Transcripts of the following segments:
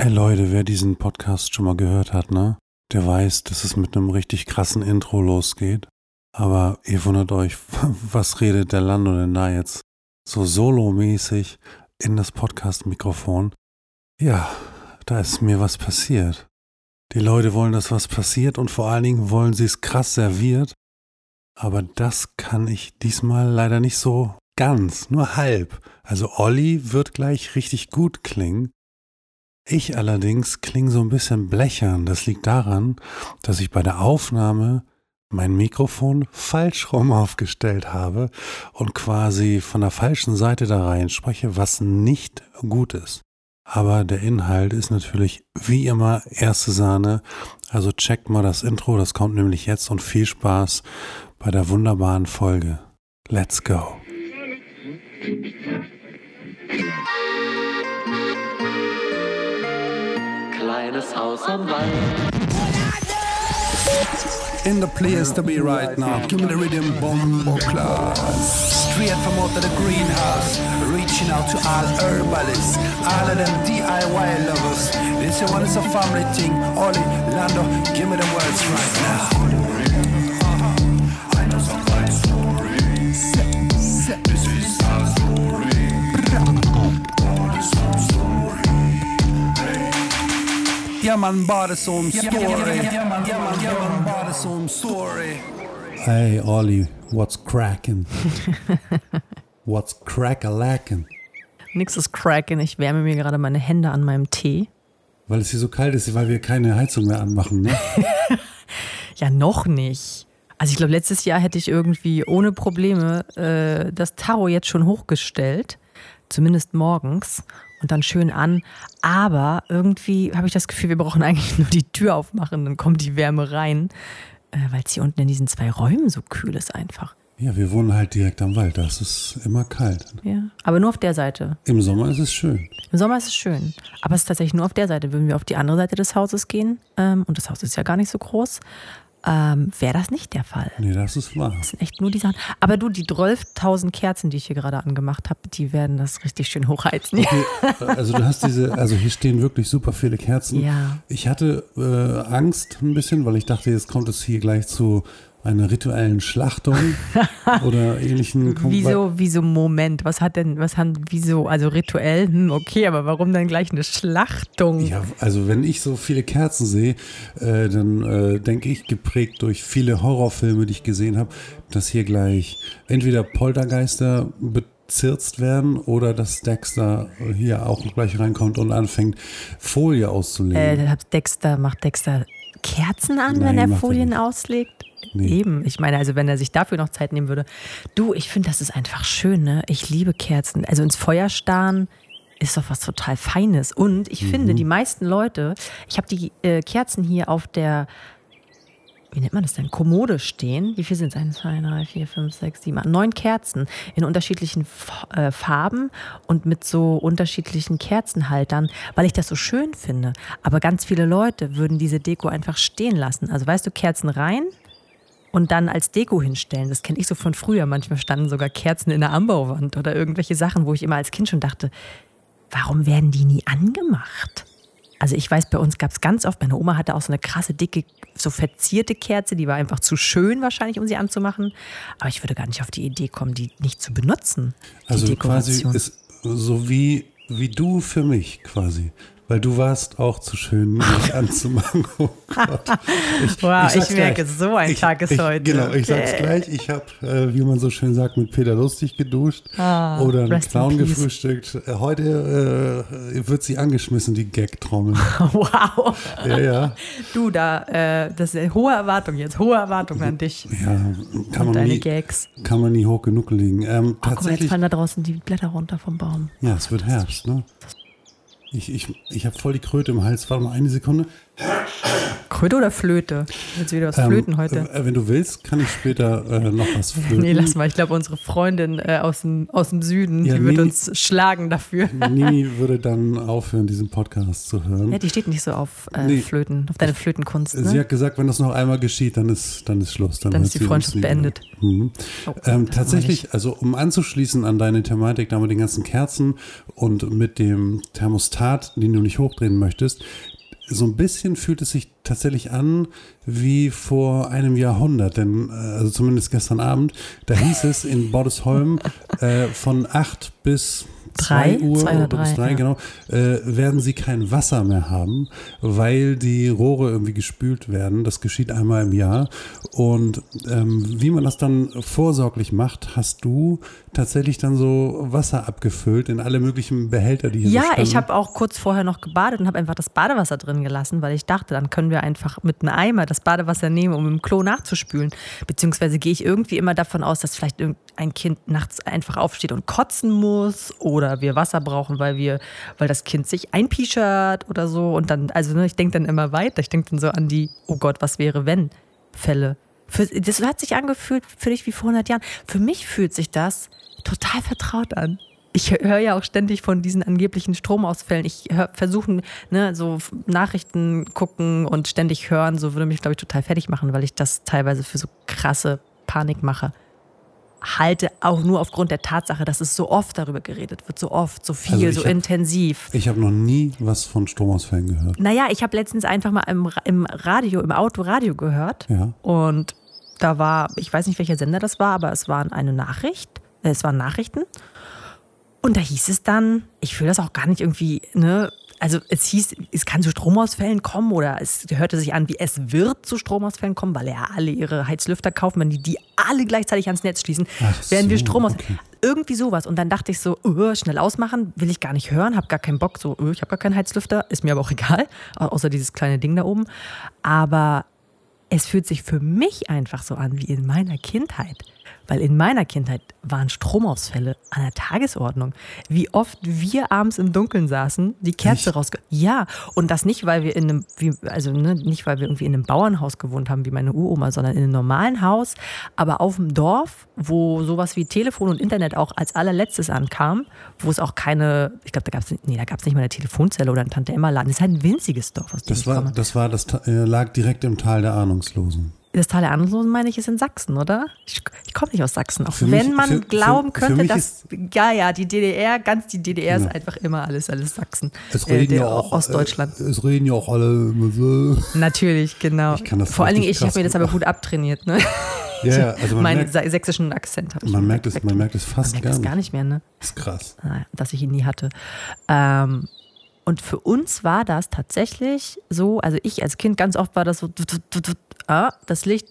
Ey Leute, wer diesen Podcast schon mal gehört hat, ne? Der weiß, dass es mit einem richtig krassen Intro losgeht. Aber ihr wundert euch, was redet der Lando denn da jetzt so solomäßig in das Podcast-Mikrofon? Ja, da ist mir was passiert. Die Leute wollen, dass was passiert und vor allen Dingen wollen sie es krass serviert. Aber das kann ich diesmal leider nicht so ganz, nur halb. Also Olli wird gleich richtig gut klingen. Ich allerdings klinge so ein bisschen blechern. Das liegt daran, dass ich bei der Aufnahme mein Mikrofon falsch rum aufgestellt habe und quasi von der falschen Seite da rein spreche, was nicht gut ist. Aber der Inhalt ist natürlich wie immer erste Sahne. Also checkt mal das Intro, das kommt nämlich jetzt und viel Spaß bei der wunderbaren Folge. Let's go. Kleines Haus am Wald. in the place to be right now. Give me the rhythm, bombo class. Straight from out of the greenhouse, reaching out to all herbalists, all of them DIY lovers. This one is a family thing. Ollie, Lando, give me the words right now. Uh-huh. I know some kind story. This Ja, man, bara som story. Ja, man, ja, man, ja, man, bara som story. Hey Olli, what's cracking? what's crack-a-lacking? Nix ist cracken. Ich wärme mir gerade meine Hände an meinem Tee. Weil es hier so kalt ist, weil wir keine Heizung mehr anmachen, ne? Ja, noch nicht. Also ich glaube, letztes Jahr hätte ich irgendwie ohne Probleme äh, das Tarot jetzt schon hochgestellt. Zumindest morgens. Und dann schön an. Aber irgendwie habe ich das Gefühl, wir brauchen eigentlich nur die Tür aufmachen, dann kommt die Wärme rein. Äh, Weil es hier unten in diesen zwei Räumen so kühl ist einfach. Ja, wir wohnen halt direkt am Wald, das ist immer kalt. Ja. Aber nur auf der Seite. Im Sommer ist es schön. Im Sommer ist es schön. Aber es ist tatsächlich nur auf der Seite. Würden wir auf die andere Seite des Hauses gehen, ähm, und das Haus ist ja gar nicht so groß, ähm, wäre das nicht der Fall. Nee, das ist wahr. Das sind echt nur die Sachen. Aber du, die 12.000 Kerzen, die ich hier gerade angemacht habe, die werden das richtig schön hochheizen. Okay, also du hast diese, also hier stehen wirklich super viele Kerzen. Ja. Ich hatte äh, Angst ein bisschen, weil ich dachte, jetzt kommt es hier gleich zu einer rituellen Schlachtung oder ähnlichen. Wieso, wieso, Moment, was hat denn, was haben, wieso, also rituell, hm, okay, aber warum dann gleich eine Schlachtung? Ja, also wenn ich so viele Kerzen sehe, äh, dann äh, denke ich, geprägt durch viele Horrorfilme, die ich gesehen habe, dass hier gleich entweder Poltergeister bezirzt werden oder dass Dexter hier auch gleich reinkommt und anfängt, Folie auszulegen. Äh, Dexter, macht Dexter Kerzen an, Nein, wenn er er Folien nicht. auslegt? Nee. Eben, ich meine, also wenn er sich dafür noch Zeit nehmen würde. Du, ich finde, das ist einfach schön, ne? Ich liebe Kerzen. Also ins Feuer starren ist doch was total Feines. Und ich Mhm. finde, die meisten Leute, ich habe die äh, Kerzen hier auf der, wie nennt man das denn, Kommode stehen. Wie viel sind es? Eins, zwei, drei, vier, fünf, sechs, sieben, acht, neun Kerzen in unterschiedlichen äh, Farben und mit so unterschiedlichen Kerzenhaltern, weil ich das so schön finde. Aber ganz viele Leute würden diese Deko einfach stehen lassen. Also weißt du, Kerzen rein, und dann als Deko hinstellen. Das kenne ich so von früher. Manchmal standen sogar Kerzen in der Anbauwand oder irgendwelche Sachen, wo ich immer als Kind schon dachte, warum werden die nie angemacht? Also ich weiß, bei uns gab es ganz oft, meine Oma hatte auch so eine krasse, dicke, so verzierte Kerze, die war einfach zu schön wahrscheinlich, um sie anzumachen. Aber ich würde gar nicht auf die Idee kommen, die nicht zu benutzen. Die Also quasi ist so wie, wie du für mich quasi. Weil du warst auch zu schön, mich anzumachen. Oh Gott. Ich, Wow, sag's ich merke, gleich. so ein ich, Tag ist ich, heute. Genau, ich sag's gleich. Ich habe, äh, wie man so schön sagt, mit Peter Lustig geduscht Ah, oder einen Clown gefrühstückt. Äh, Heute äh, wird sie angeschmissen, die Gag-Trommel. Wow. ja, ja. Du, da, äh, das ist hohe Erwartung jetzt, hohe Erwartung an dich Ja, kann und man, nie, Gags. kann man nie hoch genug legen. Ähm, Oh, guck mal, jetzt tatsächlich, fallen da draußen die Blätter runter vom Baum. ja, es wird Herbst, ne? Ich, ich, ich habe voll die Kröte im Hals. Warte mal eine Sekunde. Kröte oder Flöte? Willst du wieder was Ähm, flöten heute? Äh, wenn du willst, kann ich später äh, noch was flöten. Nee, lass mal. Ich glaube, unsere Freundin äh, aus, dem, aus dem Süden, Ja, die wird Nini- uns schlagen dafür. Nini würde dann aufhören, diesen Podcast zu hören. Ja, die steht nicht so auf äh, Nee. Flöten, auf deine Flötenkunst. Sie Ne? hat gesagt, wenn das noch einmal geschieht, dann ist, dann ist Schluss. Dann, Dann ist die sie Freundschaft beendet. Mhm. Oh, Ähm, tatsächlich, also um anzuschließen an deine Thematik, da mit den ganzen Kerzen und mit dem Thermostat, den du nicht hochdrehen möchtest, so ein bisschen fühlt es sich tatsächlich an wie vor einem Jahrhundert, denn äh, also zumindest gestern Abend, da hieß es in Bordesholm äh, von 8 bis Drei? 2 Uhr Zwei oder bis drei, 3, ja. genau, äh, werden sie kein Wasser mehr haben, weil die Rohre irgendwie gespült werden. Das geschieht einmal im Jahr. Und ähm, wie man das dann vorsorglich macht, hast du tatsächlich dann so Wasser abgefüllt in alle möglichen Behälter, die hier so Ja, standen. ich habe auch kurz vorher noch gebadet und habe einfach das Badewasser drin gelassen, weil ich dachte, dann können wir einfach mit einem Eimer das Badewasser nehmen, um im Klo nachzuspülen. Beziehungsweise gehe ich irgendwie immer davon aus, dass vielleicht irgendein Kind nachts einfach aufsteht und kotzen muss oder wir Wasser brauchen, weil wir, weil das Kind sich einpischert oder so. Und dann, also ne, ich denke dann immer weiter. Ich denke dann so an die, oh Gott, was wäre wenn Fälle. Für, das hat sich angefühlt für dich wie vor 100 Jahren. Für mich fühlt sich das total vertraut an. Ich höre ja auch ständig von diesen angeblichen Stromausfällen. Ich versuche, ne, so Nachrichten gucken und ständig hören, so würde mich, glaube ich, total fertig machen, weil ich das teilweise für so krasse Panik mache. Halte auch nur aufgrund der Tatsache, dass es so oft darüber geredet wird, so oft, so viel, Also so hab- intensiv. Ich habe noch nie was von Stromausfällen gehört. Naja, ich habe letztens einfach mal im, im Radio, im Auto Radio gehört. Ja. Und da war, ich weiß nicht, welcher Sender das war, aber es war eine Nachricht. äh, Es waren Nachrichten. Und da hieß es dann, ich will das auch gar nicht irgendwie, ne, also es hieß, es kann zu Stromausfällen kommen oder es hörte sich an, wie es wird zu Stromausfällen kommen, weil ja alle ihre Heizlüfter kaufen, wenn die die alle gleichzeitig ans Netz schließen, Ach werden wir so, Stromausfällen. okay. Irgendwie sowas. Und dann dachte ich so, uh, schnell ausmachen, will ich gar nicht hören, habe gar keinen Bock, so, uh, ich habe gar keinen Heizlüfter, ist mir aber auch egal, au- außer dieses kleine Ding da oben. Aber es fühlt sich für mich einfach so an wie in meiner Kindheit. Weil in meiner Kindheit waren Stromausfälle an der Tagesordnung. Wie oft wir abends im Dunkeln saßen, die Kerze rausge... Ja, und das nicht, weil wir in einem, wie, also ne, nicht, weil wir irgendwie in einem Bauernhaus gewohnt haben, wie meine Uroma, sondern in einem normalen Haus, aber auf dem Dorf, wo sowas wie Telefon und Internet auch als allerletztes ankam, wo es auch keine, ich glaube, da gab es nee, da gab's nicht mal eine Telefonzelle oder einen Tante-Emma-Laden. Das ist halt ein winziges Dorf, aus dem Das ich war, das war, das äh, lag direkt im Tal der Ahnungslosen. Das Tal der Ahnungslosen, meine ich, ist in Sachsen, oder? Ich, ich komme nicht aus Sachsen. Auch Für wenn mich- man für- glauben für- könnte, dass. Ja, ja, die DDR, ganz die DDR ist Ja. einfach immer alles, alles Sachsen. Es Äh, reden der ja auch Ostdeutschland. Äh, es reden ja auch alle immer so. Natürlich, genau. Vor allen Dingen, ich habe mir das aber gut abtrainiert, ne? Ja, ja, also man Meinen merkt, sächsischen Akzent habe ich. man merkt es, man merkt es fast man merkt gar es nicht. gar nicht mehr, ne? Das ist krass. Naja, dass ich ihn nie hatte. Ähm, und für uns war das tatsächlich so, also ich als Kind ganz oft war das so, ah, das Licht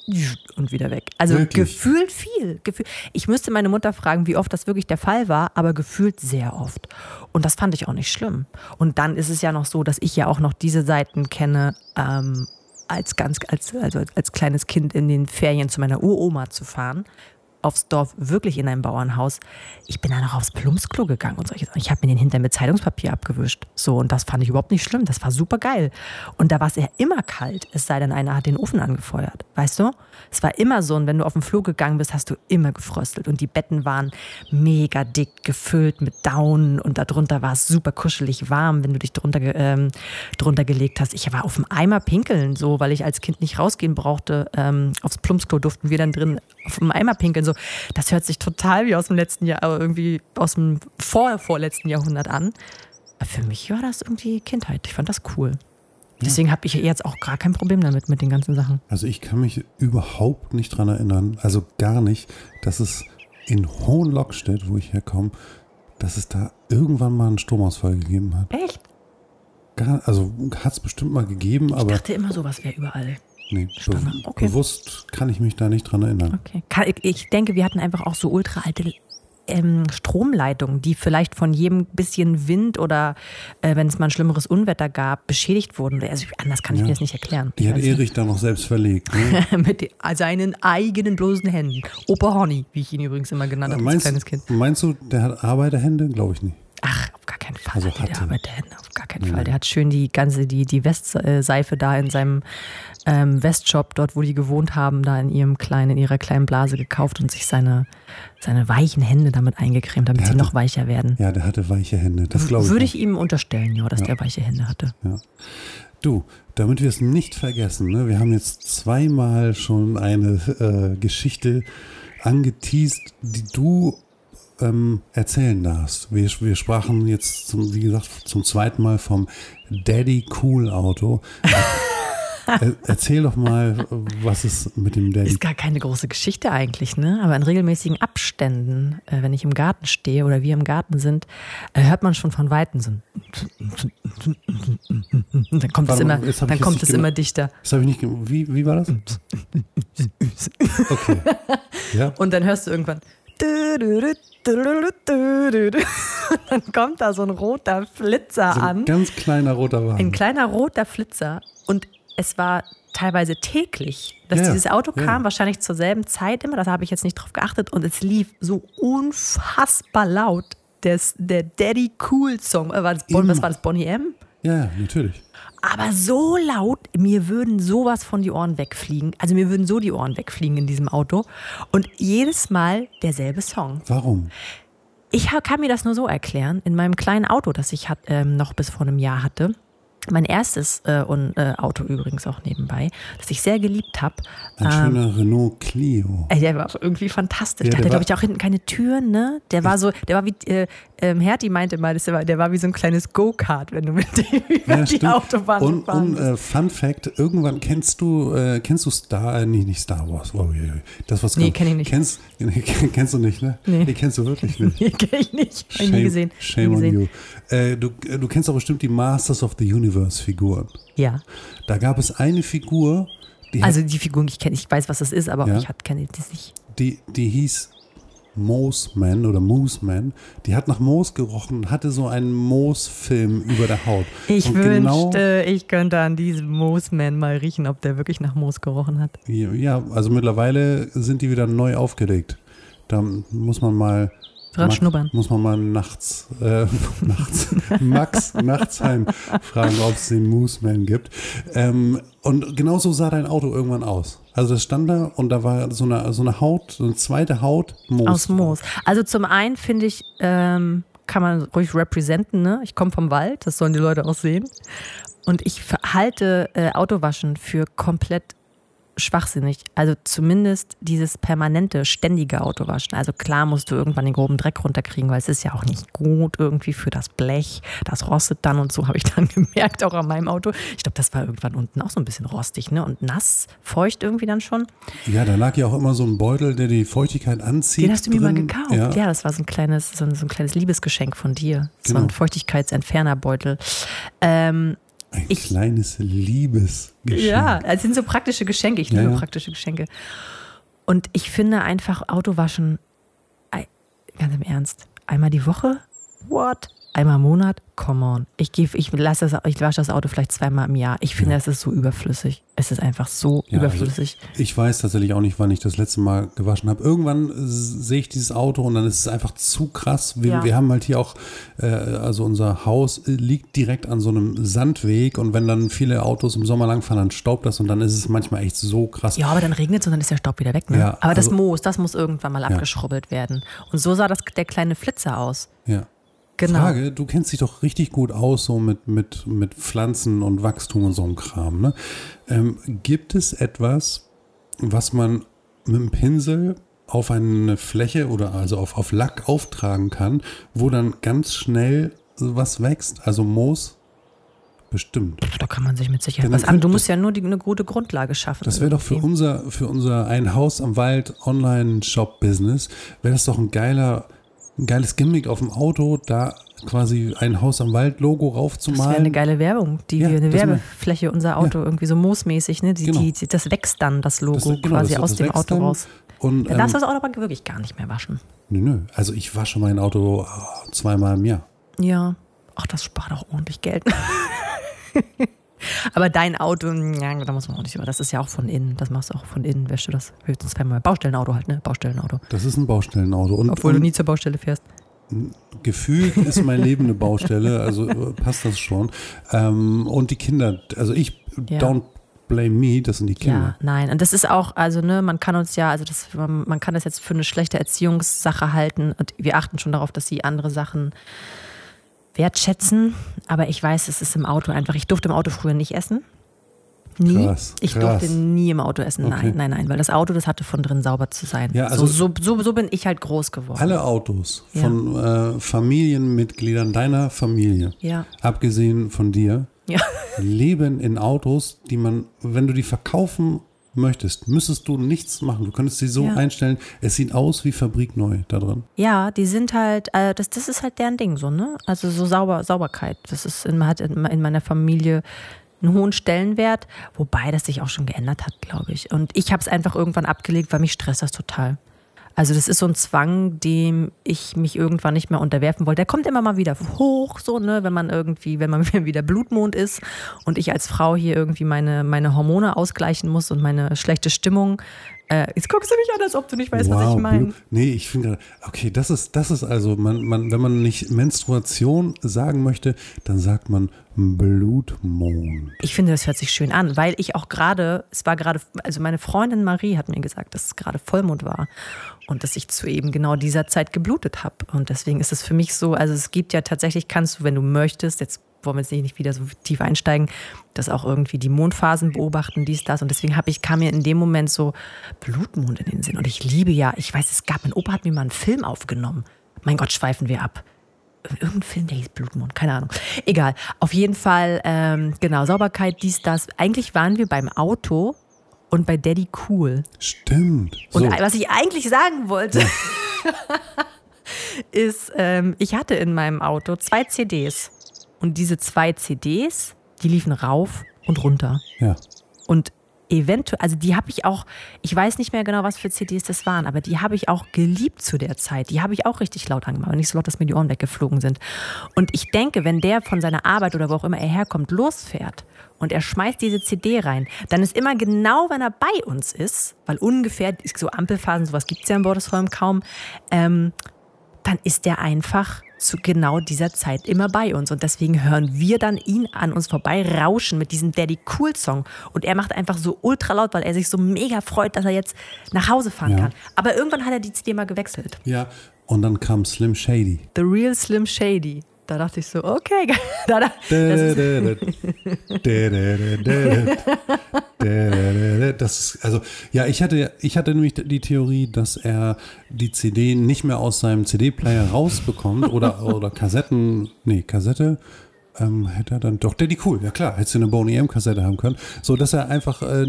und wieder weg. Also Wirklich? gefühlt viel. Gefühl, ich müsste meine Mutter fragen, wie oft das wirklich der Fall war, aber gefühlt sehr oft. Und das fand ich auch nicht schlimm. Und dann ist es ja noch so, dass ich ja auch noch diese Seiten kenne, ähm, als ganz, als, also als kleines Kind in den Ferien zu meiner Uroma zu fahren aufs Dorf, wirklich in einem Bauernhaus. Ich bin dann auch aufs Plumpsklo gegangen und solche. Ich habe mir den Hintern mit Zeitungspapier abgewischt. So, und das fand ich überhaupt nicht schlimm. Das war super geil. Und da war es ja immer kalt, es sei denn, einer hat den Ofen angefeuert. Weißt du? Es war immer so, und wenn du auf den Flur gegangen bist, hast du immer gefröstelt. Und die Betten waren mega dick gefüllt mit Daunen und darunter war es super kuschelig warm, wenn du dich drunter, ähm, drunter gelegt hast. Ich war auf dem Eimer pinkeln, so, weil ich als Kind nicht rausgehen brauchte. Ähm, aufs Plumpsklo durften wir dann drin auf dem Eimer pinkeln. So, das hört sich total wie aus dem letzten Jahr, aber irgendwie aus dem vor, vorletzten Jahrhundert an. Aber für mich war das irgendwie Kindheit. Ich fand das cool. Deswegen habe ich jetzt auch gar kein Problem damit, mit den ganzen Sachen. Also ich kann mich überhaupt nicht dran erinnern, also gar nicht, dass es in Hohenlockstedt, wo ich herkomme, dass es da irgendwann mal einen Stromausfall gegeben hat. Echt? Gar, also hat es bestimmt mal gegeben, Ich aber dachte immer, sowas wäre überall. Nee, be Standard. Okay. bewusst kann ich mich da nicht dran erinnern. Okay. Ich- denke, wir hatten einfach auch so ultra alte ähm, Stromleitungen, die vielleicht von jedem bisschen Wind oder äh, wenn es mal ein schlimmeres Unwetter gab, beschädigt wurden. Also anders kann ich Ja. mir das nicht erklären. Die hat. Erich dann noch selbst verlegt. Ne? Mit den- seinen eigenen bloßen Händen. Opa Honey, wie ich ihn übrigens immer genannt habe als kleines Kind. meinst du, der hat Arbeiterhände? Glaube ich nicht. Ach, auf gar keinen Fall. Also hatte der. Arbeiterhände, gar keinen Fall. Der hat schön die ganze, die, die Westseife da in seinem ähm, Westshop, dort wo die gewohnt haben, da in ihrem kleinen, in ihrer kleinen Blase gekauft und sich seine, seine weichen Hände damit eingecremt, damit Der sie hatte- noch weicher werden. Ja, der hatte weiche Hände. Das glaube ich. Würde auch. ich ihm unterstellen, ja, dass der weiche Hände hatte. Ja. Du, damit wir es nicht vergessen, ne, wir haben jetzt zweimal schon eine äh, Geschichte angeteased, die du ähm, erzählen darfst. Wir, wir sprachen jetzt, zum, wie gesagt, zum zweiten Mal vom Daddy Cool Auto. Er, erzähl doch mal, was es mit dem Daddy Ist gar keine große Geschichte eigentlich, ne? Aber in regelmäßigen Abständen, äh, wenn ich im Garten stehe oder wir im Garten sind, äh, hört man schon von Weitem so. dann kommt es Warte mal, immer, jetzt dann kommt es immer dichter. Das habe ich nicht. Wie, wie war das? Okay. Ja. Und dann hörst du irgendwann. Dann kommt da so ein roter Flitzer So an. ein ganz kleiner roter Ein Wagen. kleiner roter Flitzer. Und es war teilweise täglich, dass Ja, dieses Auto Ja, kam, wahrscheinlich zur selben Zeit immer. Das habe ich jetzt nicht drauf geachtet. Und es lief so unfassbar laut. Das, der Daddy Cool Song. Äh, War das, Bon, was war das? Bonnie M? Ja, natürlich. Aber so laut, mir würden sowas von die Ohren wegfliegen. Also mir würden so die Ohren wegfliegen in diesem Auto. Und jedes Mal derselbe Song. Warum? Ich kann mir das nur so erklären. In meinem kleinen Auto, das ich hat, ähm, noch bis vor einem Jahr hatte, mein erstes äh, und, äh, Auto übrigens auch nebenbei, das ich sehr geliebt habe. Ein schöner Renault Clio. Ey, der war irgendwie fantastisch. Ja, der der hatte, glaube ich, auch hinten keine Türen, ne? Der war so, der war wie, äh, ähm, Hertie meinte mal, das war, der war wie so ein kleines Go-Kart, wenn du mit dem über Ja, die stimmt. Autobahn und, gefahren und äh, Fun Fact: Irgendwann kennst du, äh, kennst du Star, äh, nee, nicht Star Wars. Oh. Das was Nee, kenn ich nicht. Kennst, kennst du nicht, ne? Nee. kennst du wirklich nicht. Nee, kenn ich nicht. Hab ich nie gesehen. Shame nie on gesehen. you. Äh, du, äh, du kennst doch bestimmt die Masters of the Universe Figuren. Ja. Da gab es eine Figur, die, Also die Figur, ich kenne, ich weiß, was das ist, aber Ja. ich kenne das nicht. die, die hieß Mooseman oder Mooseman. Die hat nach Moos gerochen und hatte so einen Moosfilm über der Haut. Ich und wünschte, ich könnte an diesem Moosman mal riechen, ob der wirklich nach Moos gerochen hat. Ja, also mittlerweile sind die wieder neu aufgelegt. Da muss man mal. Dran schnuppern. Muss man mal nachts, äh, nachts Max Nachtsheim fragen, ob es den Mooseman gibt. Ähm, und genauso sah dein Auto irgendwann aus. Also das stand da und da war so eine, so eine Haut, so eine zweite Haut Moos. Aus Moos. Also zum einen finde ich, ähm, kann man ruhig representen, ne? Ich komme vom Wald, das sollen die Leute auch sehen. Und ich halte äh, Autowaschen für komplett schwachsinnig. Also zumindest dieses permanente, ständige Autowaschen. Also klar musst du irgendwann den groben Dreck runterkriegen, weil es ist ja auch nicht gut irgendwie für das Blech. Das rostet dann und so habe ich dann gemerkt, auch an meinem Auto. Ich glaube, das war irgendwann unten auch so ein bisschen rostig, ne? Und nass, feucht irgendwie dann schon. Ja, da lag ja auch immer so ein Beutel, der die Feuchtigkeit anzieht. Den hast du mir mal gekauft. Ja. Ja, das war so ein kleines, so ein, so ein kleines Liebesgeschenk von dir. So Genau. ein Feuchtigkeitsentfernerbeutel. Ähm, Ein Ich- kleines Liebesgeschenk. ja, es sind so praktische Geschenke. Ich Ja, liebe ja. praktische Geschenke. Und ich finde einfach Autowaschen, ganz im Ernst, einmal die Woche? What? Einmal im Monat? Come on. Ich, geh, ich, lass das, ich wasche das Auto vielleicht zweimal im Jahr. Ich finde, es ist so überflüssig. Es ist einfach so Ja, also überflüssig. Ich weiß tatsächlich auch nicht, wann ich das letzte Mal gewaschen habe. Irgendwann äh, sehe ich dieses Auto und dann ist es einfach zu krass. Wir, Ja. wir haben halt hier auch, äh, also unser Haus äh, liegt direkt an so einem Sandweg und wenn dann viele Autos im Sommer langfahren, dann staubt das und dann ist es manchmal echt so krass. Ja, aber dann regnet es und dann ist der Staub wieder weg. Ne? Ja, aber das also- Moos, das muss irgendwann mal abgeschrubbelt werden. Und so sah das der kleine Flitzer aus. Ja. Genau. Frage, du kennst dich doch richtig gut aus, so mit, mit, mit Pflanzen und Wachstum und so einem Kram. Ne? Ähm, gibt es etwas, was man mit dem Pinsel auf eine Fläche oder also auf, auf Lack auftragen kann, wo dann ganz schnell was wächst? Also Moos? Bestimmt. Da kann man sich mit Sicherheit was an. Du musst ja nur die, eine gute Grundlage schaffen. Das wäre doch für unser, für unser Ein Haus am Wald Online-Shop-Business, wäre das doch ein geiler, ein geiles Gimmick auf dem Auto, da quasi ein Haus am Wald-Logo Das wäre raufzumalen. eine geile Werbung. Die, Ja, eine das wär- Werbefläche, unser Auto, irgendwie so moosmäßig. Ne? Die, Genau. die, das wächst dann, das Logo, Das- genau, quasi das- aus das dem Auto dann. raus. Und, Dann darfst du ähm, das Auto aber wirklich gar nicht mehr waschen. nö, nö. Also ich wasche mein Auto äh, zweimal im Jahr. Ja. Ach, das spart auch ordentlich Geld. aber dein Auto, ja, da muss man auch nicht über. Das ist ja auch von innen. Das machst du auch von innen. Wäschst du das höchstens zweimal. Baustellenauto halt, ne? Baustellenauto. Das ist ein Baustellenauto. Und, Obwohl du und nie zur Baustelle fährst. gefühlt ist mein Leben eine Baustelle, also äh, passt das schon. Ähm, und die Kinder, also ich, Ja. don't blame me, das sind die Ja, Kinder. nein. Und das ist auch, also ne, man kann uns ja, also das, man kann das jetzt für eine schlechte Erziehungssache halten und wir achten schon darauf, dass sie andere Sachen wertschätzen. Aber ich weiß, es ist im Auto einfach, ich durfte im Auto früher nicht essen. Nie. Krass, ich krass. durfte nie im Auto essen. Okay. Nein, nein, nein, weil das Auto, das hatte von drin sauber zu sein. Ja, also- so, so, so, bin ich halt groß geworden. Alle Autos Ja. von äh, Familienmitgliedern deiner Familie, Ja. abgesehen von dir, leben in Autos, die man, wenn du die verkaufen möchtest, müsstest du nichts machen. Du könntest sie so Ja. einstellen, es sieht aus wie fabrikneu da drin. Ja, die sind halt, äh, das, das ist halt deren Ding so, ne? Also so sauber, Sauberkeit. Das ist in, hat in, in meiner Familie einen hohen Stellenwert, wobei das sich auch schon geändert hat, glaube ich. Und ich habe es einfach irgendwann abgelegt, weil mich stresst das total. Also das ist so ein Zwang, dem ich mich irgendwann nicht mehr unterwerfen wollte. Der kommt immer mal wieder hoch, so, ne, wenn man irgendwie, wenn man wieder Blutmond ist und ich als Frau hier irgendwie meine, meine Hormone ausgleichen muss und meine schlechte Stimmung. Äh, jetzt guckst du mich an, als ob du nicht weißt, was ich meine. Nee, ich finde gerade, okay, das ist, das ist also, man, man, wenn man nicht Menstruation sagen möchte, dann sagt man Blutmond. Ich finde, das hört sich schön an, weil ich auch gerade, es war gerade, also meine Freundin Marie hat mir gesagt, dass es gerade Vollmond war und dass ich zu eben genau dieser Zeit geblutet habe. Und deswegen ist es für mich so, also es gibt ja tatsächlich, kannst du, wenn du möchtest, jetzt wollen wir jetzt nicht wieder so tief einsteigen, dass auch irgendwie die Mondphasen beobachten, dies, das. Und deswegen habe ich, kam mir in dem Moment so Blutmond in den Sinn. Und ich liebe ja, ich weiß, es gab, mein Opa hat mir mal einen Film aufgenommen. Mein Gott, schweifen wir ab irgendein Film, der hieß Blutmond, keine Ahnung. Egal. Auf jeden Fall, ähm, genau, Sauberkeit, dies, das. Eigentlich waren wir beim Auto und bei Daddy Cool. Stimmt. So, Und was ich eigentlich sagen wollte, ist, ähm, ich hatte in meinem Auto zwei CDs. Und diese zwei CDs, die liefen rauf und runter. ja. Und eventuell, also die habe ich auch, ich weiß nicht mehr genau, was für CDs das waren, aber die habe ich auch geliebt zu der Zeit. Die habe ich auch richtig laut angemacht, nicht so laut, dass mir die Ohren weggeflogen sind. Und ich denke, wenn der von seiner Arbeit oder wo auch immer er herkommt, losfährt und er schmeißt diese CD rein, dann ist immer genau, wenn er bei uns ist, weil ungefähr, so Ampelphasen, sowas gibt es ja im Bordesräumen kaum, ähm, dann ist der einfach zu genau dieser Zeit immer bei uns. Und deswegen hören wir dann ihn an uns vorbei rauschen mit diesem Daddy Cool Song. Und er macht einfach so ultra laut, weil er sich so mega freut, dass er jetzt nach Hause fahren Ja. kann. Aber irgendwann hat er die CD mal gewechselt. Ja. Und dann kam Slim Shady. The Real Slim Shady. Da dachte ich so, okay, da, da, das ist, Das ist, also, ja, ich hatte, ich hatte nämlich die Theorie, dass er die CD nicht mehr aus seinem CD-Player rausbekommt oder, oder Kassetten, nee, Kassette, ähm, hätte er dann doch, Daddy Cool, ja klar, hätte sie eine Boney M-Kassette haben können, so dass er einfach äh,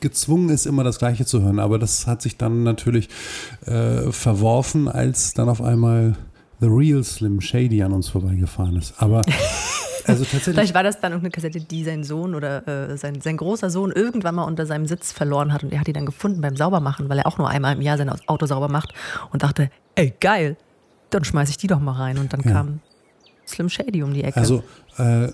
gezwungen ist, immer das Gleiche zu hören. Aber das hat sich dann natürlich äh, verworfen, als dann auf einmal The Real Slim Shady an uns vorbeigefahren ist. Aber also tatsächlich. Vielleicht war das dann irgendeine Kassette, die sein Sohn oder äh, sein, sein großer Sohn irgendwann mal unter seinem Sitz verloren hat und er hat die dann gefunden beim Saubermachen, weil er auch nur einmal im Jahr sein Auto sauber macht und dachte, ey, geil, dann schmeiß ich die doch mal rein. Und dann Ja. kam Slim Shady um die Ecke. Also äh,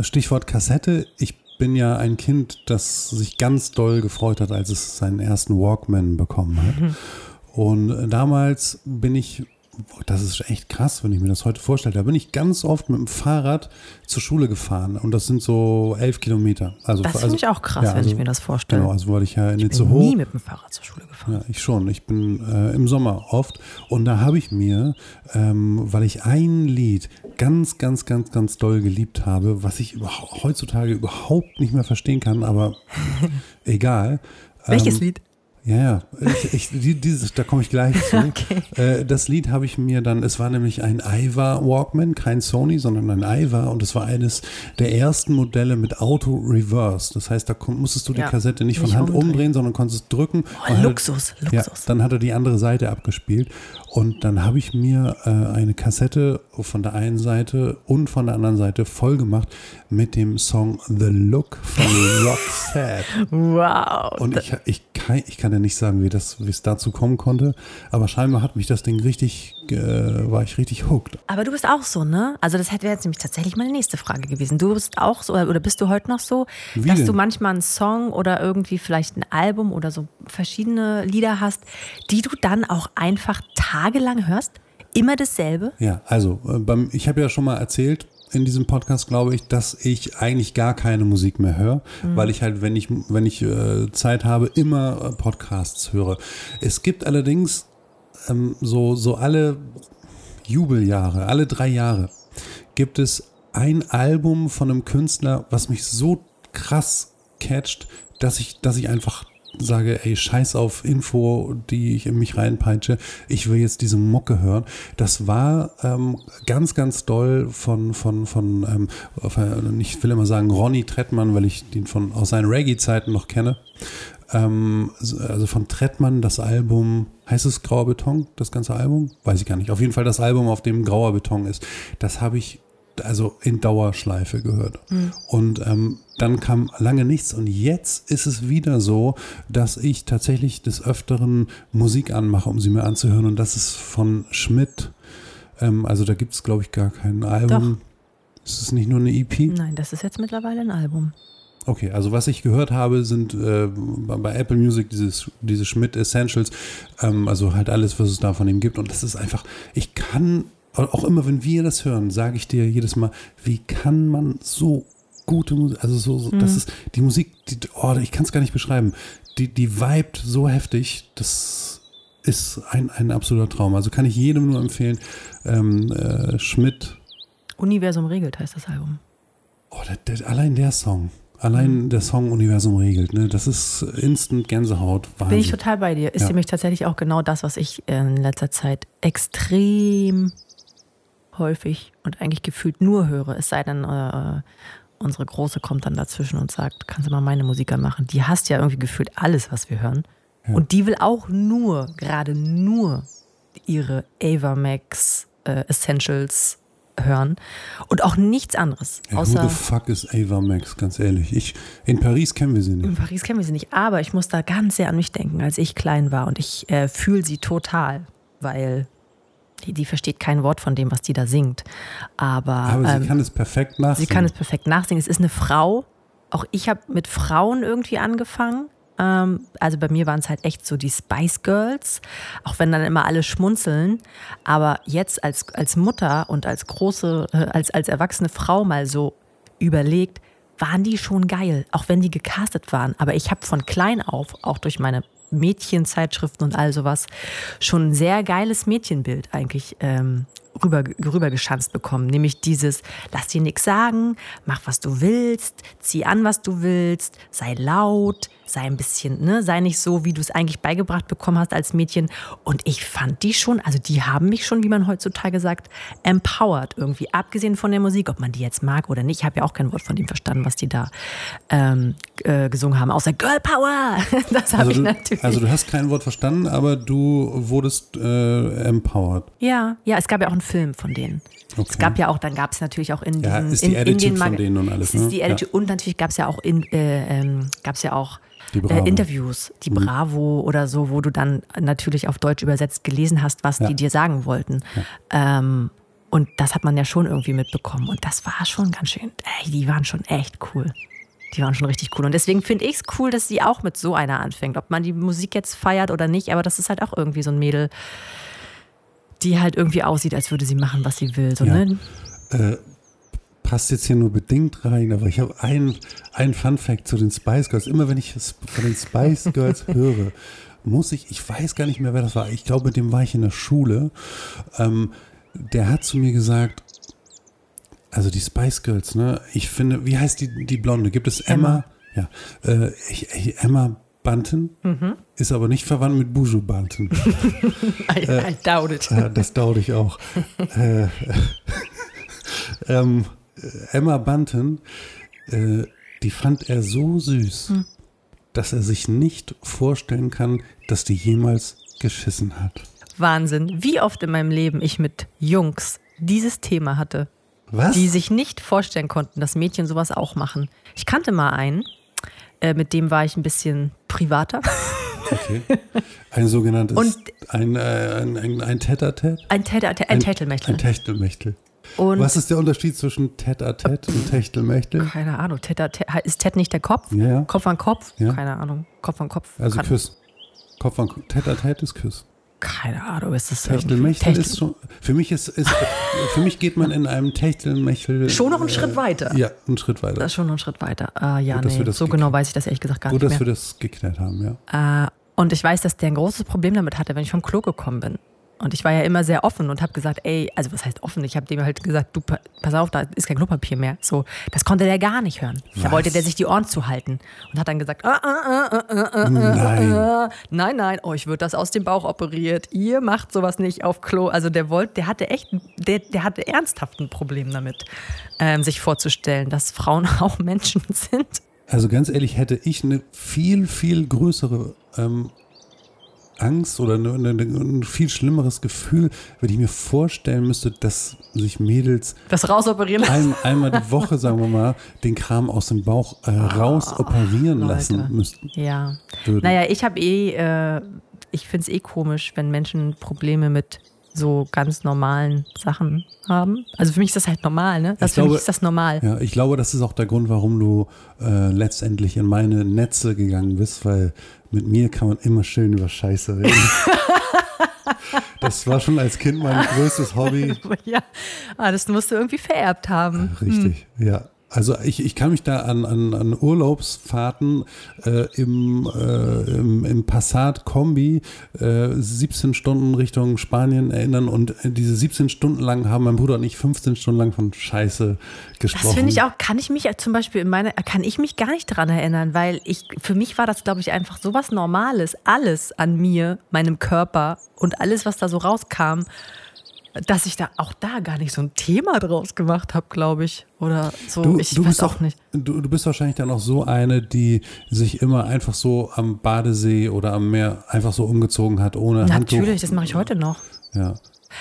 Stichwort Kassette. Ich bin ja ein Kind, das sich ganz doll gefreut hat, als es seinen ersten Walkman bekommen hat. Und äh, damals bin ich, das ist echt krass, wenn ich mir das heute vorstelle, da bin ich ganz oft mit dem Fahrrad zur Schule gefahren und das sind so elf Kilometer. Also, das also, finde ich auch krass, ja, wenn also, ich mir das vorstelle. Genau, also weil ich ja in ich bin nie mit dem Fahrrad zur Schule gefahren. ja, ich schon. Ich bin äh, im Sommer oft. Und da habe ich mir, ähm, weil ich ein Lied ganz, ganz, ganz, ganz doll geliebt habe, was ich überhaupt, heutzutage überhaupt nicht mehr verstehen kann, aber egal. Welches ähm, Lied? Ja, ja. Ich, ich, die- dieses, da komme ich gleich zu. Okay. Äh, das Lied habe ich mir dann, es war nämlich ein Iva Walkman, kein Sony, sondern ein Iva und es war eines der ersten Modelle mit Auto Reverse. Das heißt, da kon- musstest du die Ja, Kassette nicht von Hand umdrehen. sondern konntest drücken. Oh, Und hatte- Luxus, Ja, Luxus. dann hat er die andere Seite abgespielt und dann habe ich mir äh, eine Kassette von der einen Seite und von der anderen Seite voll gemacht mit dem Song The Look von Roxette. Wow. Und ich, ich, kann, ich kann ja nicht sagen, wie, das, wie es dazu kommen konnte, aber scheinbar hat mich das Ding richtig, äh, war ich richtig hooked. Aber du bist auch so, ne? Also das hätte jetzt nämlich tatsächlich meine nächste Frage gewesen. Du bist auch so, oder bist du heute noch so, Wie dass denn? du manchmal einen Song oder irgendwie vielleicht ein Album oder so verschiedene Lieder hast, die du dann auch einfach tagelang hörst? Immer dasselbe? Ja, also äh, beim, ich habe ja schon mal erzählt in diesem Podcast, glaube ich, dass ich eigentlich gar keine Musik mehr höre, weil ich halt, wenn ich, wenn ich äh, Zeit habe, immer äh, Podcasts höre. Es gibt allerdings ähm, so, so alle Jubeljahre, alle drei Jahre, gibt es ein Album von einem Künstler, was mich so krass catcht, dass ich, dass ich einfach sage, ey, scheiß auf Info, die ich in mich reinpeitsche, ich will jetzt diese Mucke hören. Das war ähm, ganz, ganz doll von, von, von ähm, von- ich will immer sagen Ronny Trettmann, weil ich den von aus seinen Reggae-Zeiten noch kenne. Ähm, also von Trettmann das Album, heißt es Grauer Beton, das ganze Album? Weiß ich gar nicht. Auf jeden Fall das Album, auf dem Grauer Beton ist. Das habe ich also in Dauerschleife gehört. Und ähm, dann kam lange nichts und jetzt ist es wieder so, dass ich tatsächlich des Öfteren Musik anmache, um sie mir anzuhören und das ist von Schmidt. Ähm, also da gibt es, glaube ich, gar kein Album. Ist es nicht nur eine EP? Nein, das ist jetzt mittlerweile ein Album. Okay, also was ich gehört habe, sind äh, bei bei Apple Music dieses, diese Schmidt Essentials, ähm, also halt alles, was es da von ihm gibt. Und das ist einfach, ich kann, auch immer wenn wir das hören, sage ich dir jedes Mal, wie kann man so gute Musik, also so, so das ist die Musik, die, oh, ich kann es gar nicht beschreiben, die, die vibet so heftig, das ist ein, ein absoluter Traum. Also kann ich jedem nur empfehlen, ähm, äh, Schmidt, Universum regelt heißt das Album. Oh, der, der, allein der Song. Allein der Song Universum regelt, ne? Das ist instant Gänsehaut. Wahnsinn. Bin ich total bei dir. Ist Ja. nämlich tatsächlich auch genau das, was ich in letzter Zeit extrem häufig und eigentlich gefühlt nur höre. Es sei denn, äh, unsere Große kommt dann dazwischen und sagt, kannst du mal meine Musik anmachen? Die hasst ja irgendwie gefühlt alles, was wir hören. Ja. Und die will auch nur, gerade nur ihre Ava Max äh, Essentials hören und auch nichts anderes. Ja, who außer the fuck ist Ava Max, ganz ehrlich. Ich, in Paris kennen wir sie in nicht. Paris kennen wir sie nicht, aber ich muss da ganz sehr an mich denken, als ich klein war und ich äh, fühle sie total, weil die, die versteht kein Wort von dem, was die da singt. Aber, Aber ähm, sie kann es perfekt nachsingen. sie kann es perfekt nachsingen. Es ist eine Frau. Auch ich habe mit Frauen irgendwie angefangen. Ähm, also bei mir waren es halt echt so die Spice Girls, auch wenn dann immer alle schmunzeln. Aber jetzt als, als Mutter und als große, äh, als, als erwachsene Frau mal so überlegt, waren die schon geil, auch wenn die gecastet waren. Aber ich habe von klein auf, auch durch meine Mädchenzeitschriften und all sowas, schon ein sehr geiles Mädchenbild eigentlich ähm, rüber, rübergeschanzt bekommen. Nämlich dieses, lass dir nichts sagen, mach was du willst, zieh an, was du willst, sei laut, sei ein bisschen, ne, sei nicht so, wie du es eigentlich beigebracht bekommen hast als Mädchen. Und ich fand die schon, also die haben mich schon, wie man heutzutage sagt, empowered irgendwie. Abgesehen von der Musik, ob man die jetzt mag oder nicht. Ich habe ja auch kein Wort von dem verstanden, was die da ähm, äh, gesungen haben. Außer Girl Power. Das habe also, ich du, natürlich. also du hast kein Wort verstanden, aber du wurdest äh, empowered. Ja, ja, es gab ja auch einen Film von denen. Okay. Es gab ja auch, dann gab es natürlich auch in Ja, diesen, ist die in, in den von Mag- denen und alles, Es ist ne? die Ja. Attitude und natürlich gab es ja auch in, äh, ähm, gab's ja auch Die. Mhm. äh, Interviews, die Bravo oder so, wo du dann natürlich auf Deutsch übersetzt gelesen hast, was Ja. die dir sagen wollten. Ähm, und das hat man ja schon irgendwie mitbekommen. Und das war schon ganz schön, ey, die waren schon echt cool. Die waren schon richtig cool. Und deswegen finde ich es cool, dass sie auch mit so einer anfängt. Ob man die Musik jetzt feiert oder nicht, aber das ist halt auch irgendwie so ein Mädel, die halt irgendwie aussieht, als würde sie machen, was sie will. So, Ja. ne? Äh, passt jetzt hier nur bedingt rein, aber ich habe ein, ein Fun Fact zu den Spice Girls. Immer wenn ich von den Spice Girls höre, muss ich, ich weiß gar nicht mehr, wer das war. Ich glaube, mit dem war ich in der Schule. Ähm, der hat zu mir gesagt, also die Spice Girls, ne? Ich finde, wie heißt die, die Blonde? Gibt es Emma? Ja. Äh, ich, ich, Emma Bunton ist aber nicht verwandt mit Buju Bunton. I, I doubt it. Ja, das dauert ich auch. äh, ähm, äh, Emma Bunton, äh, die fand er so süß, dass er sich nicht vorstellen kann, dass die jemals geschissen hat. Wahnsinn. Wie oft in meinem Leben ich mit Jungs dieses Thema hatte, Was? die sich nicht vorstellen konnten, dass Mädchen sowas auch machen. Ich kannte mal einen, äh, mit dem war ich ein bisschen privater. Okay. Ein sogenanntes, Und- ein, äh, ein, ein, ein Tête-à-Tête? Ein, Täter, ein, Tätelmächtel. Ein Techtelmechtel. Und Was ist der Unterschied zwischen Tête-à-Tête und Techtelmechtel? keine Ahnung, Täter, Tä- ist Ted nicht der Kopf? Ja, ja. Kopf an Kopf? Ja. Keine Ahnung. Kopf an Kopf. Also Küss. Kopf an Tête-à-Tête ist Küss. Keine Ahnung, ist das Techtelmechtel Techtel- ist schon. Für mich ist, ist für mich geht man in einem Techtelmechtel. Schon noch einen äh, Schritt weiter. Ja, einen Schritt weiter. Das ist schon noch ein Schritt weiter. Ah, ja, Gut, dass nee, so genau weiß ich das ehrlich gesagt gar Gut, nicht dass mehr. wir das geklärt haben, ja. Äh, und ich weiß, dass der ein großes Problem damit hatte, wenn ich vom Klo gekommen bin. Und ich war ja immer sehr offen und habe gesagt, ey, also was heißt offen? Ich habe dem halt gesagt, du, pa- pass auf, da ist kein Klopapier mehr. So, das konnte der gar nicht hören. Da Was? wollte der sich die Ohren zuhalten und hat dann gesagt, ah, ah, ah, Nein. nein, nein, euch wird das aus dem Bauch operiert. Ihr macht sowas nicht auf Klo. Also der wollte, der hatte echt, der, der hatte ernsthaft ein Problem damit, ähm, sich vorzustellen, dass Frauen auch Menschen sind. Also ganz ehrlich, hätte ich eine viel, viel größere ähm, Angst oder ein viel schlimmeres Gefühl, wenn ich mir vorstellen müsste, dass sich Mädels Das rausoperieren ein, einmal die Woche, sagen wir mal, den Kram aus dem Bauch äh, raus operieren lassen müssten. Ja. Würden. Naja, ich habe eh, äh, ich finde es eh komisch, wenn Menschen Probleme mit so ganz normalen Sachen haben. Also für mich ist das halt normal, ne? Das Ich für glaube- mich ist das normal. Ja, ich glaube, das ist auch der Grund, warum du äh, letztendlich in meine Netze gegangen bist, weil mit mir kann man immer schön über Scheiße reden. das war schon als Kind mein größtes Hobby. Ja, ah, das musst du irgendwie vererbt haben. Richtig, ja. Also ich, ich kann mich da an, an, an Urlaubsfahrten äh, im, äh, im, im Passat Kombi äh, 17 Stunden Richtung Spanien erinnern und äh, diese 17 Stunden lang haben mein Bruder und ich 15 Stunden lang von Scheiße gesprochen. Das finde ich auch, kann ich mich zum Beispiel in meine, kann ich mich gar nicht dran erinnern, weil ich, für mich war das, glaube ich, einfach so was Normales. Alles an mir, meinem Körper und alles, was da so rauskam, dass ich da auch da gar nicht so ein Thema draus gemacht habe, glaube ich. Oder so, Du, ich du weiß bist auch auch nicht. Du, du bist wahrscheinlich dann auch so eine, die sich immer einfach so am Badesee oder am Meer einfach so umgezogen hat, ohne Handtuch. Natürlich, das mache ich heute noch. Ja.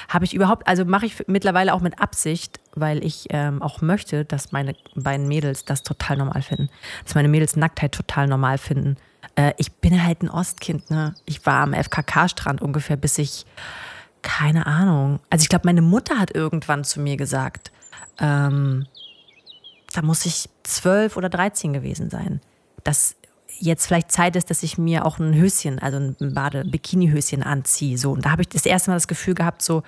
Habe ich überhaupt, also mache ich mittlerweile auch mit Absicht, weil ich ähm, auch möchte, dass meine beiden Mädels das total normal finden. Dass meine Mädels Nacktheit total normal finden. Äh, ich bin halt ein Ostkind, ne? Ich war am FKK-Strand ungefähr, bis ich, keine Ahnung. Also ich glaube, meine Mutter hat irgendwann zu mir gesagt, ähm, da muss ich zwölf oder dreizehn gewesen sein, dass jetzt vielleicht Zeit ist, dass ich mir auch ein Höschen, also ein Bade-Bikini-Höschen anziehe. So. Und da habe ich das erste Mal das Gefühl gehabt, so,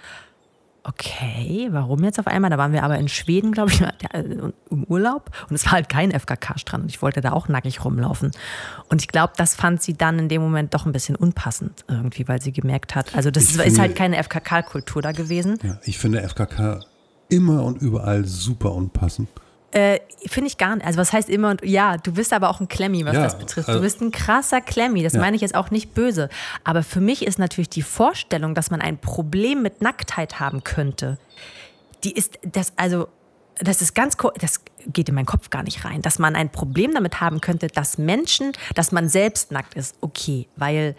okay, warum jetzt auf einmal? Da waren wir aber in Schweden, glaube ich, im Urlaub und es war halt kein FKK-Strand und ich wollte da auch nackig rumlaufen. Und ich glaube, das fand sie dann in dem Moment doch ein bisschen unpassend irgendwie, weil sie gemerkt hat, also das ist, finde- halt keine FKK-Kultur da gewesen. ja. Ich finde FKK immer und überall super unpassend. Äh, Finde ich gar nicht. Also was heißt immer und ja, du bist aber auch ein Klemmi, was Ja, das betrifft. also- Du bist ein krasser Klemmi. Das Ja. meine ich jetzt auch nicht böse. Aber für mich ist natürlich die Vorstellung, dass man ein Problem mit Nacktheit haben könnte, die ist das also das ist ganz das geht in meinen Kopf gar nicht rein, dass man ein Problem damit haben könnte, dass Menschen, dass man selbst nackt ist. Okay, weil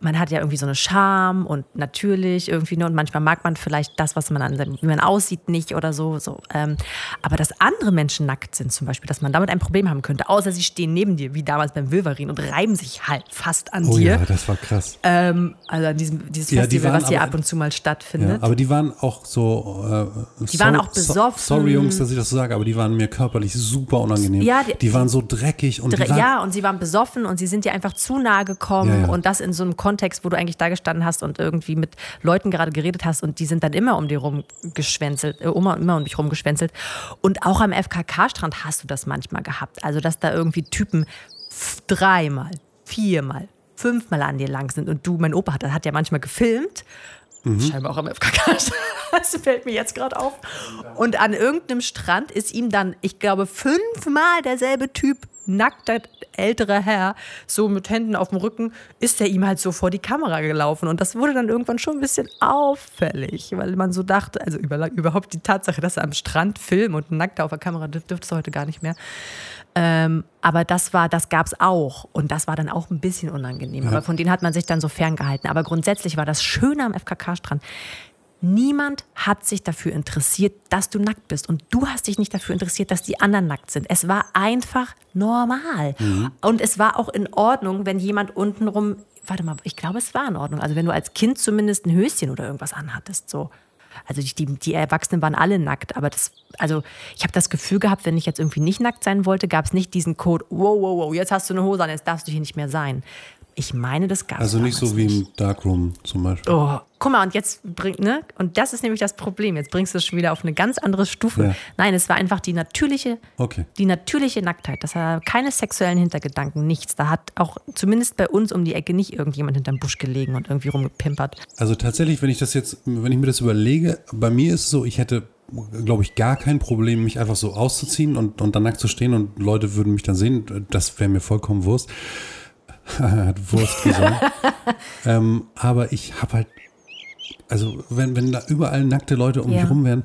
man hat ja irgendwie so eine Scham und natürlich irgendwie, ne, und manchmal mag man vielleicht das, was man an wie man aussieht, nicht oder so. so ähm, aber dass andere Menschen nackt sind zum Beispiel, dass man damit ein Problem haben könnte, außer sie stehen neben dir, wie damals beim Wolverine und reiben sich halt fast an Oh dir. ja, das war krass. Ähm, also an diesem dieses Ja, die Festival, waren was hier aber- ab und zu mal Ja, stattfindet. aber die waren auch so. Äh, Die waren auch besoffen. sorry, Jungs, dass ich das so sage, aber die waren mir körperlich super unangenehm. Ja, die- die, waren so dreckig und Dre- die waren, ja, und sie waren besoffen und sie sind dir einfach zu nahe gekommen Ja, ja. und das in so einem Kontext, wo du eigentlich da gestanden hast und irgendwie mit Leuten gerade geredet hast und die sind dann immer um dir rumgeschwänzelt, äh, immer, immer um dich rumgeschwänzelt. Und auch am FKK-Strand hast du das manchmal gehabt. Also, dass da irgendwie Typen dreimal, viermal, fünfmal an dir lang sind und du, mein Opa hat, hat ja manchmal gefilmt. Scheinbar auch am FKK. Das fällt mir jetzt gerade auf. Und an irgendeinem Strand ist ihm dann, ich glaube, fünfmal derselbe Typ, nackter älterer Herr, so mit Händen auf dem Rücken, ist er ihm halt so vor die Kamera gelaufen. Und das wurde dann irgendwann schon ein bisschen auffällig, weil man so dachte, also über, überhaupt die Tatsache, dass er am Strand filmt und nackt auf der Kamera dürf- dürftest du heute gar nicht mehr. Ähm, aber das war, das gab es auch. Und das war dann auch ein bisschen unangenehm. Aber von denen hat man sich dann so ferngehalten. Aber grundsätzlich war das Schöne am FKK-Strand. Niemand hat sich dafür interessiert, dass du nackt bist. Und du hast dich nicht dafür interessiert, dass die anderen nackt sind. Es war einfach normal. Und es war auch in Ordnung, wenn jemand untenrum, warte mal, ich glaube, es war in Ordnung. Also wenn du als Kind zumindest ein Höschen oder irgendwas anhattest, so. Also die, die, die Erwachsenen waren alle nackt, aber das, also ich habe das Gefühl gehabt, wenn ich jetzt irgendwie nicht nackt sein wollte, gab es nicht diesen Code, wow, wow, wow, jetzt hast du eine Hose an, jetzt darfst du hier nicht mehr sein. Ich meine, das gab es Also nicht so wie im Darkroom zum Beispiel. Oh, guck mal, und jetzt bringt, ne? Und das ist nämlich das Problem. Jetzt bringst du es schon wieder auf eine ganz andere Stufe. Ja. Nein, es war einfach die natürliche, Okay. die natürliche Nacktheit. Das hat keine sexuellen Hintergedanken, nichts. Da hat auch zumindest bei uns um die Ecke nicht irgendjemand hinterm Busch gelegen und irgendwie rumgepimpert. Also tatsächlich, wenn ich das jetzt, wenn ich mir das überlege, bei mir ist es so, ich hätte, glaube ich, gar kein Problem, mich einfach so auszuziehen und, und dann nackt zu stehen und Leute würden mich dann sehen. Das wäre mir vollkommen Wurst. Hat Wurst gesagt. ähm, aber ich habe halt, also wenn, wenn da überall nackte Leute um Ja. mich rum wären,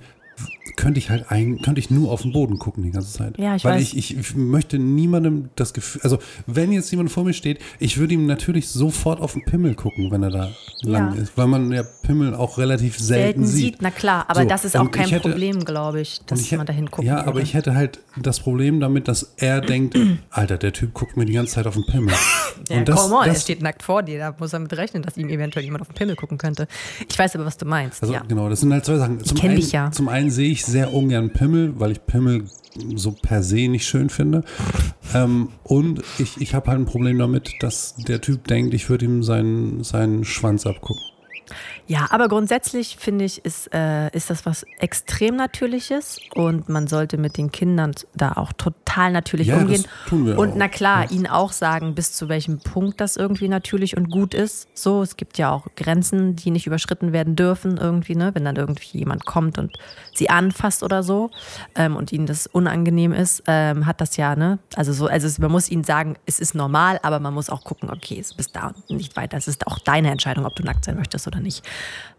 könnte ich halt ein, könnte ich nur auf den Boden gucken die ganze Zeit. Ja, ich Weil weiß. ich, ich, ich möchte niemandem das Gefühl, also wenn jetzt jemand vor mir steht, ich würde ihm natürlich sofort auf den Pimmel gucken, wenn er da lang ist, weil man ja Pimmel auch relativ selten, Selten sieht, na klar, aber So, das ist auch kein ich hätte- Problem, glaube ich, dass ich hätt- man da hingucken Ja, würde. aber ich hätte halt das Problem damit, dass er denkt, Alter, der Typ guckt mir die ganze Zeit auf den Pimmel. Ja, und das, come on, er das, steht nackt vor dir, da muss er mit rechnen, dass ihm eventuell jemand auf den Pimmel gucken könnte. Ich weiß aber, was du meinst. Also ja. genau, das sind halt zwei Sachen. Zum kenn einen, dich ja. Zum einen sehe ich sehr ungern Pimmel, weil ich Pimmel so per se nicht schön finde. Ähm, und ich, ich habe halt ein Problem damit, dass der Typ denkt, ich würde ihm seinen, seinen Schwanz abgucken. Ja, aber grundsätzlich finde ich, ist, äh, ist das was extrem Natürliches und man sollte mit den Kindern da auch total natürlich Ja, das umgehen. tun wir und auch. na klar, ihnen auch sagen, bis zu welchem Punkt das irgendwie natürlich und gut ist. So, es gibt ja auch Grenzen, die nicht überschritten werden dürfen irgendwie, ne? Wenn dann irgendwie jemand kommt und sie anfasst oder so ähm, und ihnen das unangenehm ist, ähm, hat das ja, ne? Also so, also es, man muss ihnen sagen, es ist normal, aber man muss auch gucken, okay, es ist bis da und nicht weiter. Es ist auch deine Entscheidung, ob du nackt sein möchtest oder nicht.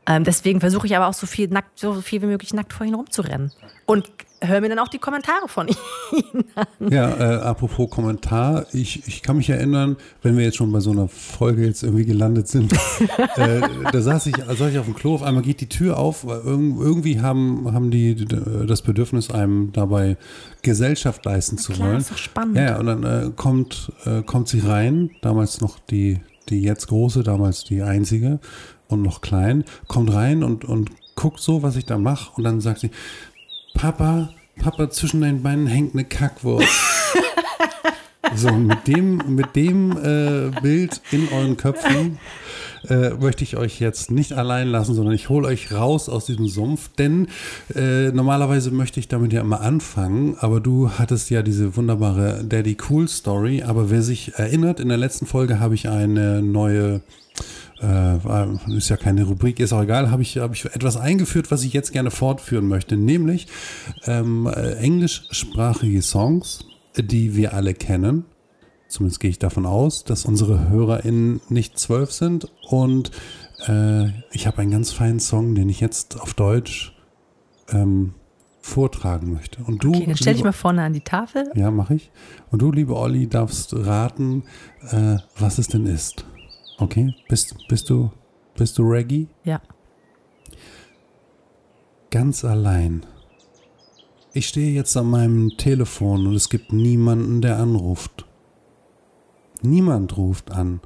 Ähm, deswegen versuche ich aber auch so viel nackt, so viel wie möglich nackt vor ihnen rumzurennen. Und hör mir dann auch die Kommentare von ihnen. Ja, äh, apropos Kommentar, ich, ich kann mich erinnern, wenn wir jetzt schon bei so einer Folge jetzt irgendwie gelandet sind, äh, da saß ich, saß ich auf dem Klo, auf einmal geht die Tür auf, weil irg- irgendwie haben, haben die das Bedürfnis, einem dabei Gesellschaft leisten zu klar, wollen. ist doch spannend. Ja, ja, und dann äh, kommt, äh, kommt sie rein, damals noch die, die jetzt große, damals die einzige und noch klein, kommt rein und, und guckt so, was ich da mache und dann sagt sie, Papa, Papa, zwischen deinen Beinen hängt eine Kackwurst. so, mit dem, mit dem äh, Bild in euren Köpfen äh, möchte ich euch jetzt nicht allein lassen, sondern ich hole euch raus aus diesem Sumpf, denn äh, normalerweise möchte ich damit ja immer anfangen, aber du hattest ja diese wunderbare Daddy Cool Story, aber wer sich erinnert, in der letzten Folge habe ich eine neue äh, ist ja keine Rubrik, ist auch egal, habe ich, habe ich etwas eingeführt, was ich jetzt gerne fortführen möchte, nämlich ähm, äh, englischsprachige Songs, die wir alle kennen. Zumindest gehe ich davon aus, dass unsere HörerInnen nicht zwölf sind. Und äh, ich habe einen ganz feinen Song, den ich jetzt auf Deutsch ähm, vortragen möchte. Und du, Okay, dann stell dich mal vorne an die Tafel. ja, mache ich. Und du, liebe Olli, darfst raten, äh, was es denn ist. Okay? Bist, bist du, bist du Reggae? Ja. Ganz allein. Ich stehe jetzt an meinem Telefon und es gibt niemanden, der anruft. Niemand ruft an.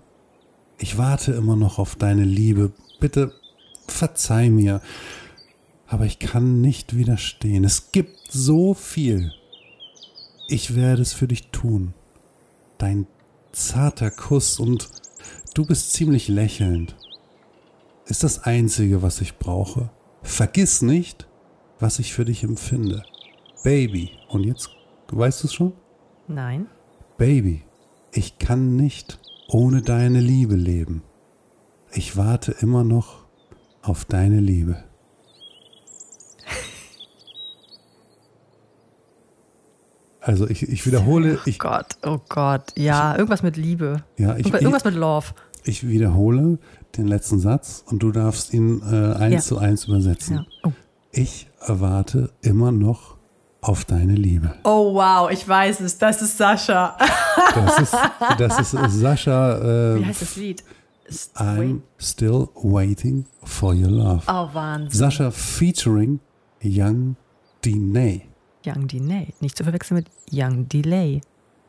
Ich warte immer noch auf deine Liebe. Bitte verzeih mir. Aber ich kann nicht widerstehen. Es gibt so viel. Ich werde es für dich tun. Dein zarter Kuss und du bist ziemlich lächelnd. Ist das Einzige, was ich brauche. Vergiss nicht, was ich für dich empfinde. Baby. Und jetzt, weißt du es schon? Nein. Baby, ich kann nicht ohne deine Liebe leben. Ich warte immer noch auf deine Liebe. Also ich, ich wiederhole, ich, Gott, oh Gott. Ja, irgendwas mit Liebe. ja, ich, Irgendwas, ich, mit Love. ich wiederhole den letzten Satz und du darfst ihn äh, eins Ja. zu eins übersetzen. Ja. Oh. Ich erwarte immer noch auf deine Liebe. oh, wow, ich weiß es. Das ist Sascha. Das ist, das ist Sascha. Wie Äh, heißt das Lied? Ist- I'm still waiting for your love. Oh, Wahnsinn. Sascha featuring Young Diney. Young Delay. Nicht zu verwechseln mit Young Delay.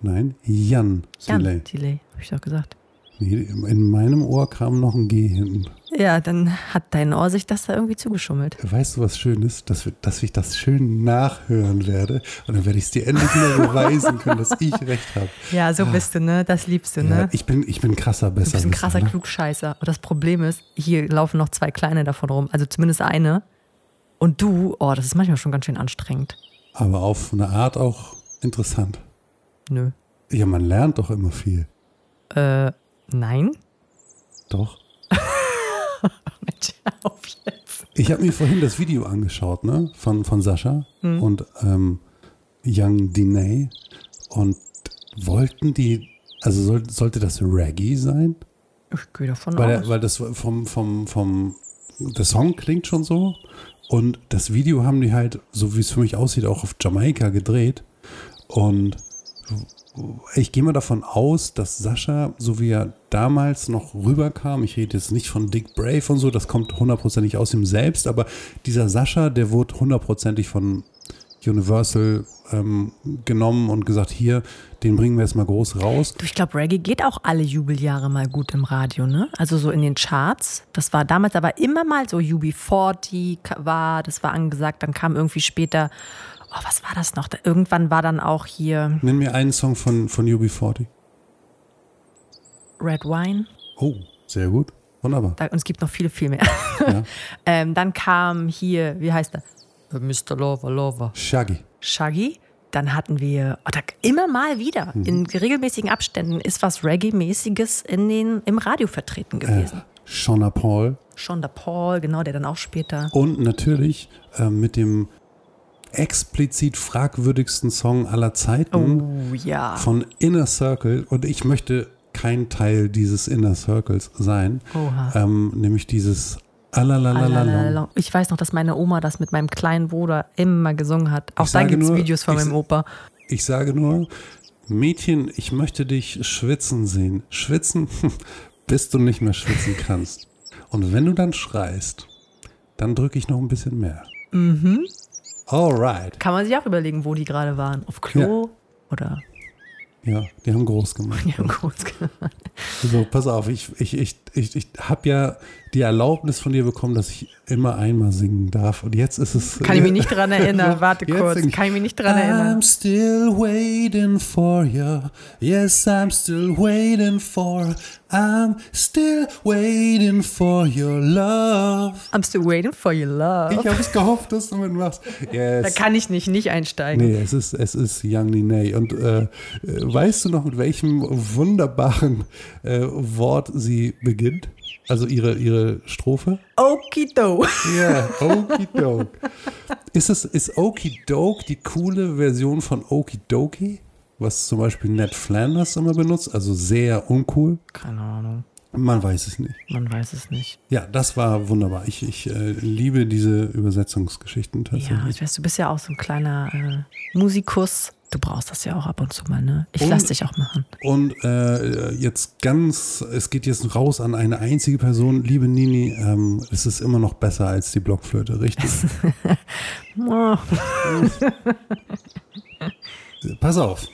Nein, Jan Young Delay. Delay, habe ich doch gesagt. Nee, in meinem Ohr kam noch ein G hinten. Ja, dann hat dein Ohr sich das da irgendwie zugeschummelt. Weißt du, was schön ist? Dass, wir, dass ich das schön nachhören werde. Und dann werde ich es dir endlich wieder beweisen können, dass ich recht habe. Ja, so bist du, ne? Das liebst du, Ja, ne? ich, bin, ich bin krasser besser. Du bist ein krasser Klugscheißer. Und das Problem ist, hier laufen noch zwei kleine davon rum. Also zumindest eine. Und du, oh, das ist manchmal schon ganz schön anstrengend. Aber auf eine Art auch interessant. Nö. Ja, man lernt doch immer viel. Äh, nein? Doch. Mensch, auf jetzt. Ich habe mir vorhin das Video angeschaut, ne? Von, von Sascha Hm. und ähm, Young Diney. Und wollten die, also soll, sollte das Reggae sein? Ich gehe davon Weil, aus. weil das vom, vom, vom, der Song klingt schon so. Und das Video haben die halt, so wie es für mich aussieht, auch auf Jamaika gedreht. Und ich gehe mal davon aus, dass Sascha, so wie er damals noch rüberkam, ich rede jetzt nicht von Dick Brave und so, das kommt hundertprozentig aus ihm selbst, aber dieser Sascha, der wurde hundertprozentig von Universal ähm, genommen und gesagt, hier, den bringen wir jetzt mal groß raus. Du, ich glaube, Reggae geht auch alle Jubeljahre mal gut im Radio, ne? Also so in den Charts. Das war damals aber immer mal so UB40 ka- war, das war angesagt. Dann kam irgendwie später, oh, was war das noch? Irgendwann war dann auch hier Nenn mir einen Song von, von UB40. Red Wine. Oh, sehr gut. Wunderbar. Da, und es gibt noch viele, viel mehr. Ja. ähm, dann kam hier, wie heißt er? Mr. Lover, Lover. Shaggy. Shaggy. Dann hatten wir da, immer mal wieder Mhm. in regelmäßigen Abständen ist was Reggae-mäßiges in den, im Radio vertreten gewesen. Shona Paul. Shonda Paul, genau, der dann auch später. Und natürlich äh, mit dem explizit fragwürdigsten Song aller Zeiten Oh ja. von Inner Circle. Und ich möchte kein Teil dieses Inner Circles sein. Oha. Ähm, nämlich dieses Alalalalala. Alalala. Ich weiß noch, dass meine Oma das mit meinem kleinen Bruder immer gesungen hat. Auch da gibt es Videos von ich meinem Opa. Ich sage nur, Mädchen, ich möchte dich schwitzen sehen. Schwitzen, bis du nicht mehr schwitzen kannst. Und wenn du dann schreist, dann drücke ich noch ein bisschen mehr. Mhm. Alright. Kann man sich auch überlegen, wo die gerade waren. Auf Klo oder Ja, die haben groß gemacht. ja, groß gemacht. So, pass auf, ich, ich, ich, ich, ich habe ja die Erlaubnis von dir bekommen, dass ich immer einmal singen darf. Und jetzt ist es. Kann ich mich nicht dran erinnern. Warte kurz. Kann ich mich nicht dran erinnern. I'm still waiting for you. Yes, I'm still waiting for. I'm still waiting for your love. I'm still waiting for your love. Ich habe es gehofft, dass du mitmachst. Yes. da kann ich nicht, nicht einsteigen. Nee, es ist, es ist Young Nene. Und äh, äh, weißt du noch, mit welchem wunderbaren äh, Wort sie beginnt? Also ihre, ihre Strophe? Okido. Ja, Okidoke. ist, es, ist Okidoke die coole Version von Okidoki? Was zum Beispiel Ned Flanders immer benutzt, also sehr uncool. Keine Ahnung. Man weiß es nicht. Man weiß es nicht. Ja, das war wunderbar. Ich, ich äh, liebe diese Übersetzungsgeschichten Ja, tatsächlich. ich weiß, du bist ja auch so ein kleiner äh, Musikus. Du brauchst das ja auch ab und zu mal, ne? Ich lass dich auch machen. Und äh, jetzt ganz, es geht jetzt raus an eine einzige Person. Liebe Nini, ähm, es ist immer noch besser als die Blockflöte, richtig? Pass auf.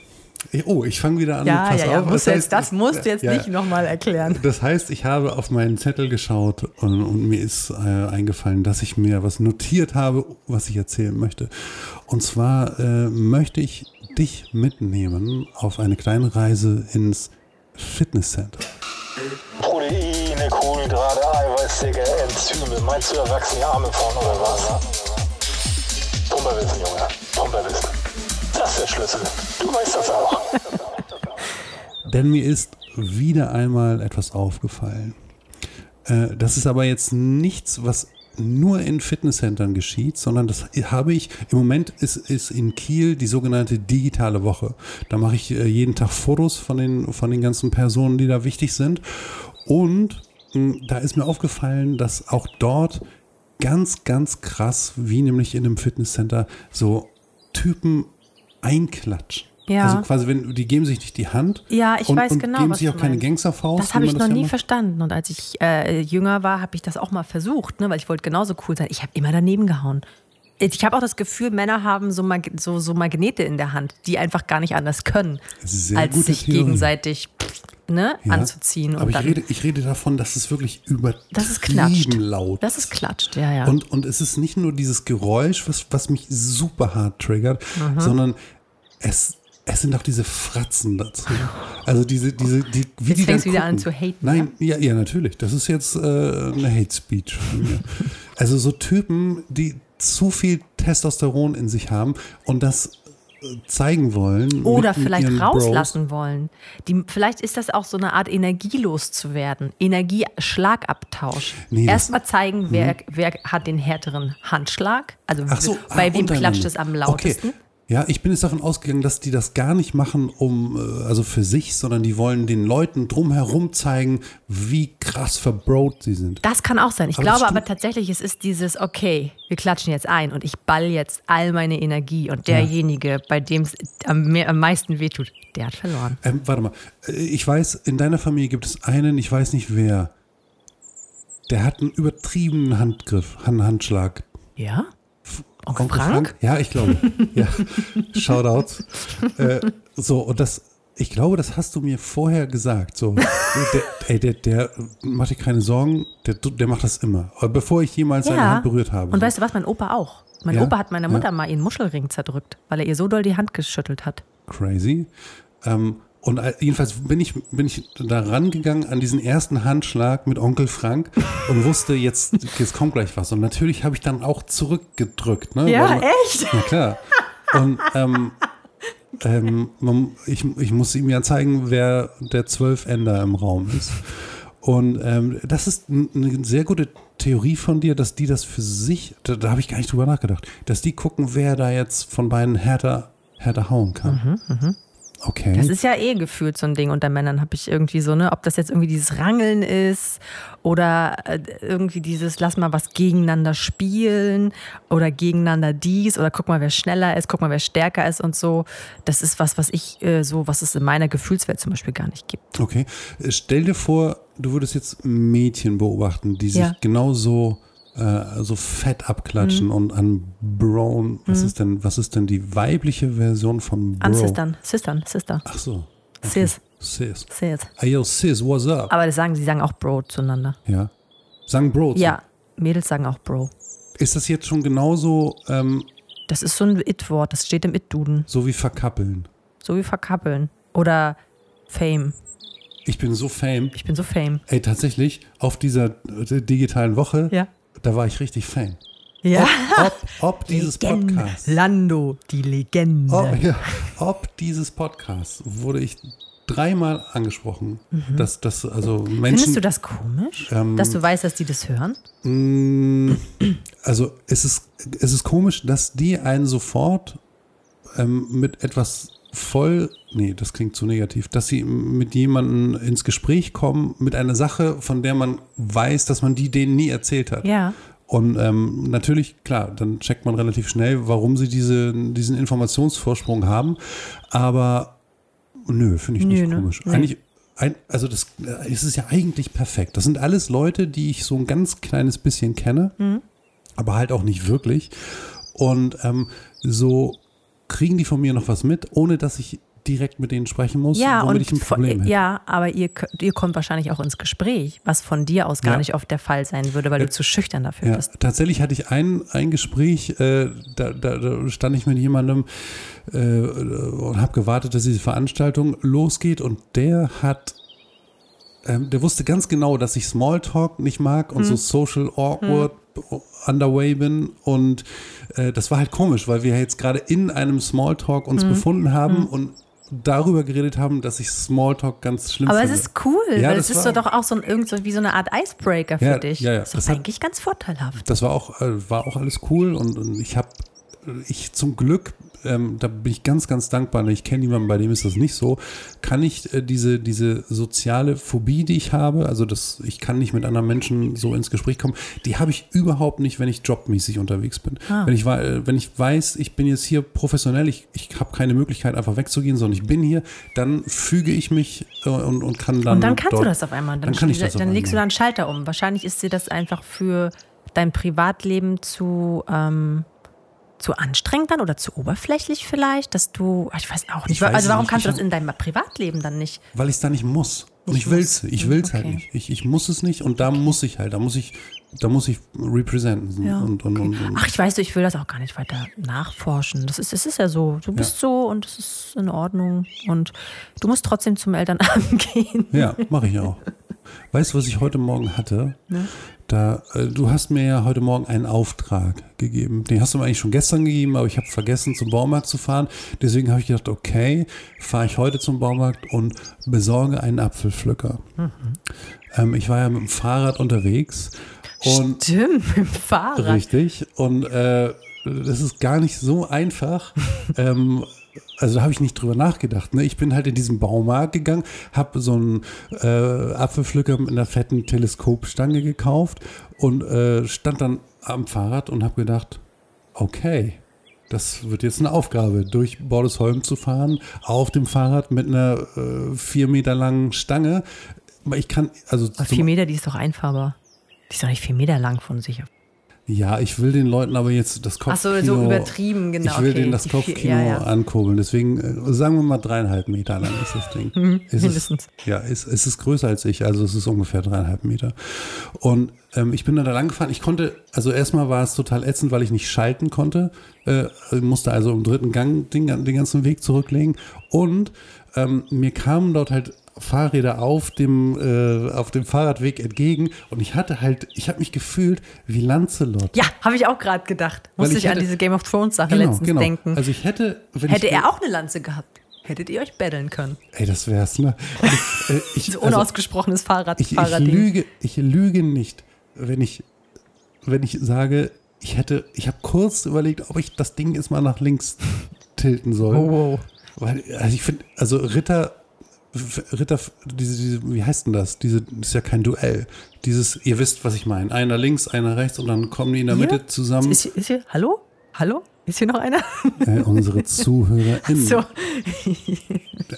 Oh, ich fange wieder an. ja, Pass ja, ja. auf. Musst jetzt, heißt, das musst du jetzt ja, nicht nochmal erklären. Das heißt, ich habe auf meinen Zettel geschaut und, und mir ist äh, eingefallen, dass ich mir was notiert habe, was ich erzählen möchte. Und zwar äh, möchte ich dich mitnehmen auf eine kleine Reise ins Fitnesscenter. Proteine, Kohlenhydrate, Eiweißdicke, Enzyme. Meinst du, da wachsen die Arme vorne oder was? Pumperwissen, Junge. Pumperwissen. Ist der Schlüssel. Du weißt das auch. Denn mir ist wieder einmal etwas aufgefallen. Äh, das ist aber jetzt nichts, was nur in Fitnesscentern geschieht, sondern das habe ich, im Moment ist, ist in Kiel die sogenannte digitale Woche. Da mache ich äh, jeden Tag Fotos von den, von den ganzen Personen, die da wichtig sind. Und mh, da ist mir aufgefallen, dass auch dort ganz, ganz krass, wie nämlich in einem Fitnesscenter, so Typen einklatschen. Ja. Also quasi, wenn die geben sich nicht die Hand. Ja, ich und, weiß und genau, geben was sich auch keine. Gangsterfaust. Das habe ich noch nie verstanden. Und als ich äh, jünger war, habe ich das auch mal versucht, ne? weil ich wollte genauso cool sein. Ich habe immer daneben gehauen. Ich habe auch das Gefühl, Männer haben so, Mag so, so Magnete in der Hand, die einfach gar nicht anders können, Sehr als sich Theorie. gegenseitig ne, Ja. anzuziehen. Aber ich rede, ich rede davon, dass es wirklich übertrieben das ist klatscht. laut Das ist klatscht, ja, ja. Und, und es ist nicht nur dieses Geräusch, was, was mich super hart triggert, sondern es, es sind auch diese Fratzen dazu. Also diese, diese, die, wie Jetzt die fängst dann du wieder an gucken. zu haten, Nein, ja, ja, natürlich. Das ist jetzt äh, eine Hate Speech von mir. also so Typen, die zu viel Testosteron in sich haben und das äh, zeigen wollen. Oder vielleicht rauslassen wollen. Die, vielleicht ist das auch so eine Art energielos zu werden. Energieschlagabtausch. Nee. Erstmal zeigen, wer, wer hat den härteren Handschlag. Also so, bei ah, wem klatscht es am lautesten. Okay. Ja, ich bin jetzt davon ausgegangen, dass die das gar nicht machen, um äh, also für sich, sondern die wollen den Leuten drumherum zeigen, wie krass verbrot sie sind. Das kann auch sein. Ich Aber glaube aber tatsächlich, es ist dieses, okay, wir klatschen jetzt ein und ich ball jetzt all meine Energie und derjenige, bei dem es am, am meisten wehtut, der hat verloren. Ähm, warte mal, Äh, ich weiß, in deiner Familie gibt es einen, ich weiß nicht wer, der hat einen übertriebenen Handgriff, einen Handschlag. Ja? Onkel Onkel Frank? Ja, ich glaube. ja. Shoutouts. Äh, so, und das, ich glaube, das hast du mir vorher gesagt. So, der, ey, der, der, mach dir keine Sorgen, der, der macht das immer. Bevor ich jemals seine Hand berührt habe. Und weißt du was, mein Opa auch. Mein Ja? Opa hat meiner Mutter Ja. mal ihren Muschelring zerdrückt, weil er ihr so doll die Hand geschüttelt hat. crazy. Ähm, und äh, jedenfalls bin ich, bin ich da rangegangen an diesen ersten Handschlag mit Onkel Frank und wusste, jetzt, jetzt kommt gleich was. Und natürlich habe ich dann auch zurückgedrückt. Ne? Weil man- echt? Ja, klar. Und ähm, ähm, man, ich, ich muss ihm ja zeigen, wer der Zwölfender im Raum ist. Und ähm, das ist eine sehr gute Theorie von dir, dass die das für sich, da, da habe ich gar nicht drüber nachgedacht, dass die gucken, wer da jetzt von beiden härter, härter hauen kann. Okay. Das ist ja eh gefühlt so ein Ding unter Männern, habe ich irgendwie so, ne? Ob das jetzt irgendwie dieses Rangeln ist oder äh, irgendwie dieses Lass mal was gegeneinander spielen oder gegeneinander dies oder guck mal, wer schneller ist, guck mal, wer stärker ist und so. Das ist was, was ich äh, so, was es in meiner Gefühlswelt zum Beispiel gar nicht gibt. Okay. Äh, Stell dir vor, du würdest jetzt Mädchen beobachten, die sich Ja. genauso äh, so fett abklatschen Mhm. und an Brown, was ist denn, was ist denn die weibliche Version von Bro? An Sistern, Sistern, Sister, Ach so. Sis, Sis. Sis. Hey yo, Sis, what's up? Aber das sagen, sie sagen auch Bro zueinander. Ja. Sagen Bro. zu- Ja, Mädels sagen auch Bro. Ist das jetzt schon genauso ähm, Das ist so ein It-Wort, das steht im It-Duden. so wie verkappeln? So wie verkappeln. Oder Fame. Ich bin so fame. Ich bin so Fame. Ey, tatsächlich, auf dieser äh, digitalen Woche, Ja. Da war ich richtig fame. Ja. Ob, ob dieses Podcast. Lando, die Legende. Ob, ja, ob dieses Podcast wurde ich dreimal angesprochen, dass das also Menschen. Mhm. Findest du das komisch? Ähm, dass du weißt, dass die das hören? Mm, Also es ist, es ist komisch, dass die einen sofort ähm, mit etwas voll, nee, das klingt zu negativ, dass sie mit jemandem ins Gespräch kommen, mit einer Sache, von der man weiß, dass man die denen nie erzählt hat. Ja. Und ähm, natürlich, klar, dann checkt man relativ schnell, warum sie diese, diesen Informationsvorsprung haben. Aber nö, finde ich Nö, nicht ne? komisch. Nee. Eigentlich, ein, also das äh, es ist ja eigentlich perfekt. Das sind alles Leute, die ich so ein ganz kleines bisschen kenne, Mhm. aber halt auch nicht wirklich. Und ähm, so kriegen die von mir noch was mit, ohne dass ich direkt mit denen sprechen muss, Ja, womit und ich ein Problem hätte. ja, aber ihr, ihr kommt wahrscheinlich auch ins Gespräch, was von dir aus gar Ja. nicht oft der Fall sein würde, weil du zu schüchtern dafür Ja, bist. tatsächlich hatte ich ein, ein Gespräch, äh, da, da, da stand ich mit jemandem äh, und habe gewartet, dass diese Veranstaltung losgeht und der hat, ähm, der wusste ganz genau, dass ich Smalltalk nicht mag und so social awkward underway bin und äh, das war halt komisch, weil wir jetzt gerade in einem Smalltalk uns befunden haben und darüber geredet haben, dass ich Smalltalk ganz schlimm Aber es finde. ist cool, Ja, weil das es ist so doch auch so, ein, irgend so wie so eine Art Icebreaker für Ja, dich. ja, ja. Das ist Das doch hat- eigentlich ganz vorteilhaft. das war auch, äh, war auch alles cool und, und ich habe, ich zum Glück, ähm, da bin ich ganz, ganz dankbar, ich kenne jemanden, bei dem ist das nicht so, kann ich äh, diese, diese soziale Phobie, die ich habe, also das, ich kann nicht mit anderen Menschen so ins Gespräch kommen, die habe ich überhaupt nicht, wenn ich jobmäßig unterwegs bin. Ah. Wenn, ich, äh, wenn ich weiß, ich bin jetzt hier professionell, ich, ich habe keine Möglichkeit einfach wegzugehen, sondern ich bin hier, dann füge ich mich äh, und, und kann dann Und dann kannst dort, du das auf einmal. Dann, dann kann ich das auf dann legst du da einen Schalter um. Wahrscheinlich ist dir das einfach für dein Privatleben zu, ähm, zu anstrengend dann oder zu oberflächlich vielleicht, dass du, ich weiß auch nicht. Ich weiß also warum nicht. kannst du Ich das in deinem Privatleben dann nicht? weil ich es da nicht muss. Und ich will's, ich will's halt Okay. nicht. Ich, ich muss es nicht und da muss ich halt, da muss ich, da muss ich representen. Ja, und, und, und, und. Ach, ich weiß, ich will das auch gar nicht weiter nachforschen. Das ist, es ist ja so. Du bist so und es ist in Ordnung. Und du musst trotzdem zum Elternabend gehen. Ja, mache ich auch. Weißt du, was ich heute Morgen hatte? Da, äh, du hast mir ja heute Morgen einen Auftrag gegeben. Den hast du mir eigentlich schon gestern gegeben, aber ich habe vergessen, zum Baumarkt zu fahren. Deswegen habe ich gedacht, okay, fahre ich heute zum Baumarkt und besorge einen Apfelpflücker. Ähm, ich war ja mit dem Fahrrad unterwegs und Stimmt, mit dem Fahrrad. Richtig. Und äh, das ist gar nicht so einfach. ähm, also da habe ich nicht drüber nachgedacht. Ne? Ich bin halt in diesen Baumarkt gegangen, habe so einen äh, Apfelpflücker mit einer fetten Teleskopstange gekauft und äh, stand dann am Fahrrad und habe gedacht, okay, das wird jetzt eine Aufgabe, durch Bordesholm zu fahren, auf dem Fahrrad mit einer äh, vier Meter langen Stange. Ich kann, also Aber vier Meter, die ist doch einfahrbar. Die ist doch nicht vier Meter lang von sich. Ja, ich will den Leuten aber jetzt das Ach so, Kopfkino. so übertrieben, genau, Ich will okay, denen das Kopfkino ja, ja. ankurbeln. Deswegen äh, sagen wir mal dreieinhalb Meter lang ist das Ding. es mindestens. Ist, ja, es, es ist größer als ich, also es ist ungefähr dreieinhalb Meter. Und ähm, ich bin dann da lang gefahren. Ich konnte, also erstmal war es total ätzend, weil ich nicht schalten konnte. Äh, musste also im dritten Gang den, den ganzen Weg zurücklegen. Und ähm, mir kamen dort halt Fahrräder auf dem, äh, auf dem Fahrradweg entgegen und ich hatte halt, ich habe mich gefühlt wie Lancelot. Ja, habe ich auch gerade gedacht. Musste ich ich, an hätte- diese Game of Thrones Sache Genau, letztens genau. denken. Also ich hätte, wenn Hätte ich, er auch eine Lanze gehabt, hättet ihr euch betteln können. Ey, das wär's, ne? Ich, äh, ich, So also, unausgesprochenes Fahrrad, ich, ich lüge, ich lüge nicht, wenn ich, wenn ich sage, ich hätte, ich habe kurz überlegt, ob ich das Ding jetzt mal nach links tilten soll. Oh, wow. Weil, also ich finde, also Ritter, Ritter, diese, diese, wie heißt denn das? Diese, das ist ja kein Duell. Dieses, ihr wisst, was ich meine. Einer links, einer rechts und dann kommen die in der Hier? Mitte zusammen. Ist, hier- ist hier, hallo? Hallo? Ist hier noch einer? Äh, unsere ZuhörerInnen. so.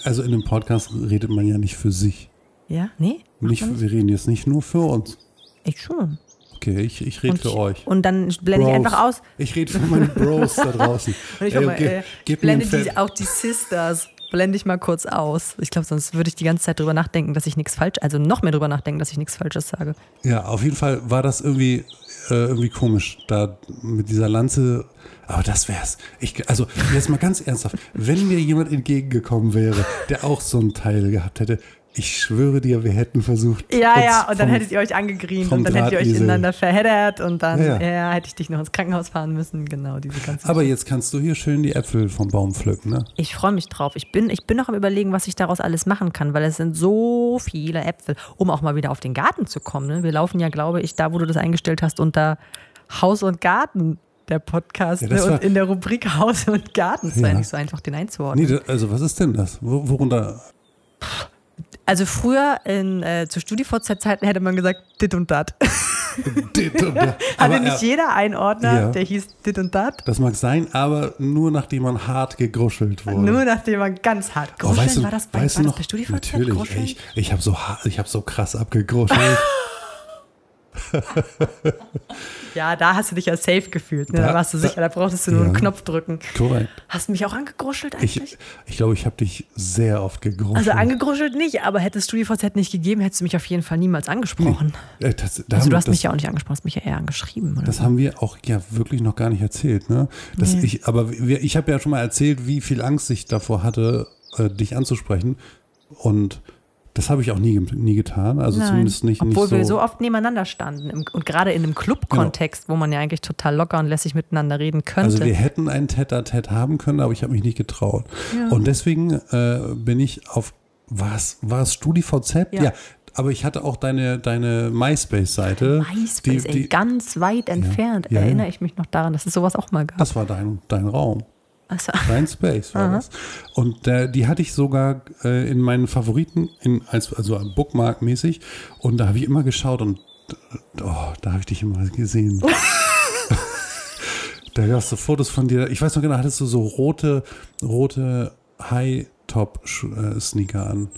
Also in dem Podcast redet man ja nicht für sich. Ja? Nee? Nicht, wir reden jetzt nicht nur für uns. Ich schon. Okay, ich, ich rede für euch. und dann blende ich Bros. einfach aus. Ich rede für meine Bros da draußen. Und ich, Ey, mal, okay, äh, ich blende die, auch die Sisters. Blende ich mal kurz aus. Ich glaube, sonst würde ich die ganze Zeit drüber nachdenken, dass ich nichts falsch, also noch mehr drüber nachdenken, dass ich nichts Falsches sage. Ja, auf jeden Fall war das irgendwie, äh, irgendwie komisch, da mit dieser Lanze. Aber das wär's. Ich, also jetzt mal ganz ernsthaft, wenn mir jemand entgegengekommen wäre, der auch so ein Teil gehabt hätte, ich schwöre dir, wir hätten versucht. Ja, ja, und dann vom- hättet ihr euch angegrient vom und dann hättet ihr euch ineinander verheddert und dann Ja, ja, ja. hätte ich dich noch ins Krankenhaus fahren müssen. Genau, diese ganze Aber jetzt kannst du hier schön die Äpfel vom Baum pflücken, ne? Ich freue mich drauf. Ich bin, ich bin noch am überlegen, was ich daraus alles machen kann, weil es sind so viele Äpfel, um auch mal wieder auf den Garten zu kommen. Ne? Wir laufen ja, glaube ich, da, wo du das eingestellt hast, unter Haus und Garten, der Podcast. Ja, ne? Und in der Rubrik Haus und Garten. Es war ja nicht so einfach, den einzuordnen. Nee, also was ist denn das? Wo, worunter? Also früher in, äh, zu StudiVZ-Zeiten hätte man gesagt, dit und dat. aber Hatte nicht er- jeder Einordner, Ja. der hieß dit und dat. das mag sein, aber nur nachdem man hart gegruschelt wurde. Nur nachdem man ganz hart Oh, gruscheln, weißt du, war das bei, weißt du das noch? bei StudiVZ? Natürlich, Gruscheln? ey, ich, ich habe so, ich hab so krass abgegruschelt. Ja, da hast du dich ja safe gefühlt. Ne? Da, Da- warst du da- sicher, da brauchtest du nur einen Ja. Knopf drücken. Korrekt. Hast du mich auch angegruschelt eigentlich? Ich, ich glaube, ich habe dich sehr oft gegruschelt. also angegruschelt nicht, aber hätte es StudiVZ nicht gegeben, hättest du mich auf jeden Fall niemals angesprochen. Äh, das, da Also du hast das, mich ja auch nicht angesprochen, hast mich ja eher angeschrieben. Oder? Das haben wir auch ja wirklich noch gar nicht erzählt. Ne? Das Nee. ich, aber wir, ich habe ja schon mal erzählt, wie viel Angst ich davor hatte, äh, dich anzusprechen. Und das habe ich auch nie, nie getan. Also Nein. zumindest nicht, Obwohl nicht so. wir so oft nebeneinander standen. Im, und gerade in einem Club-Kontext, wo man ja eigentlich total locker und lässig miteinander reden könnte. Also wir hätten ein Tête-à-Tête haben können, aber ich habe mich nicht getraut. Und deswegen äh, bin ich auf, was, war es StudiVZ? Ja. aber ich hatte auch deine, deine MySpace-Seite. MySpace, die, ey, die, ganz weit entfernt. Ja, ja. Erinnere ich mich noch daran, dass es sowas auch mal gab. Das war dein, dein Raum. Also, Dein Space war das. Und der, die hatte ich sogar äh, in meinen Favoriten, in, als, also Bookmark-mäßig. Und da habe ich immer geschaut und oh, da habe ich dich immer gesehen. da gab es so Fotos von dir. Ich weiß noch genau, hattest du so rote, rote High-Top-Sneaker an.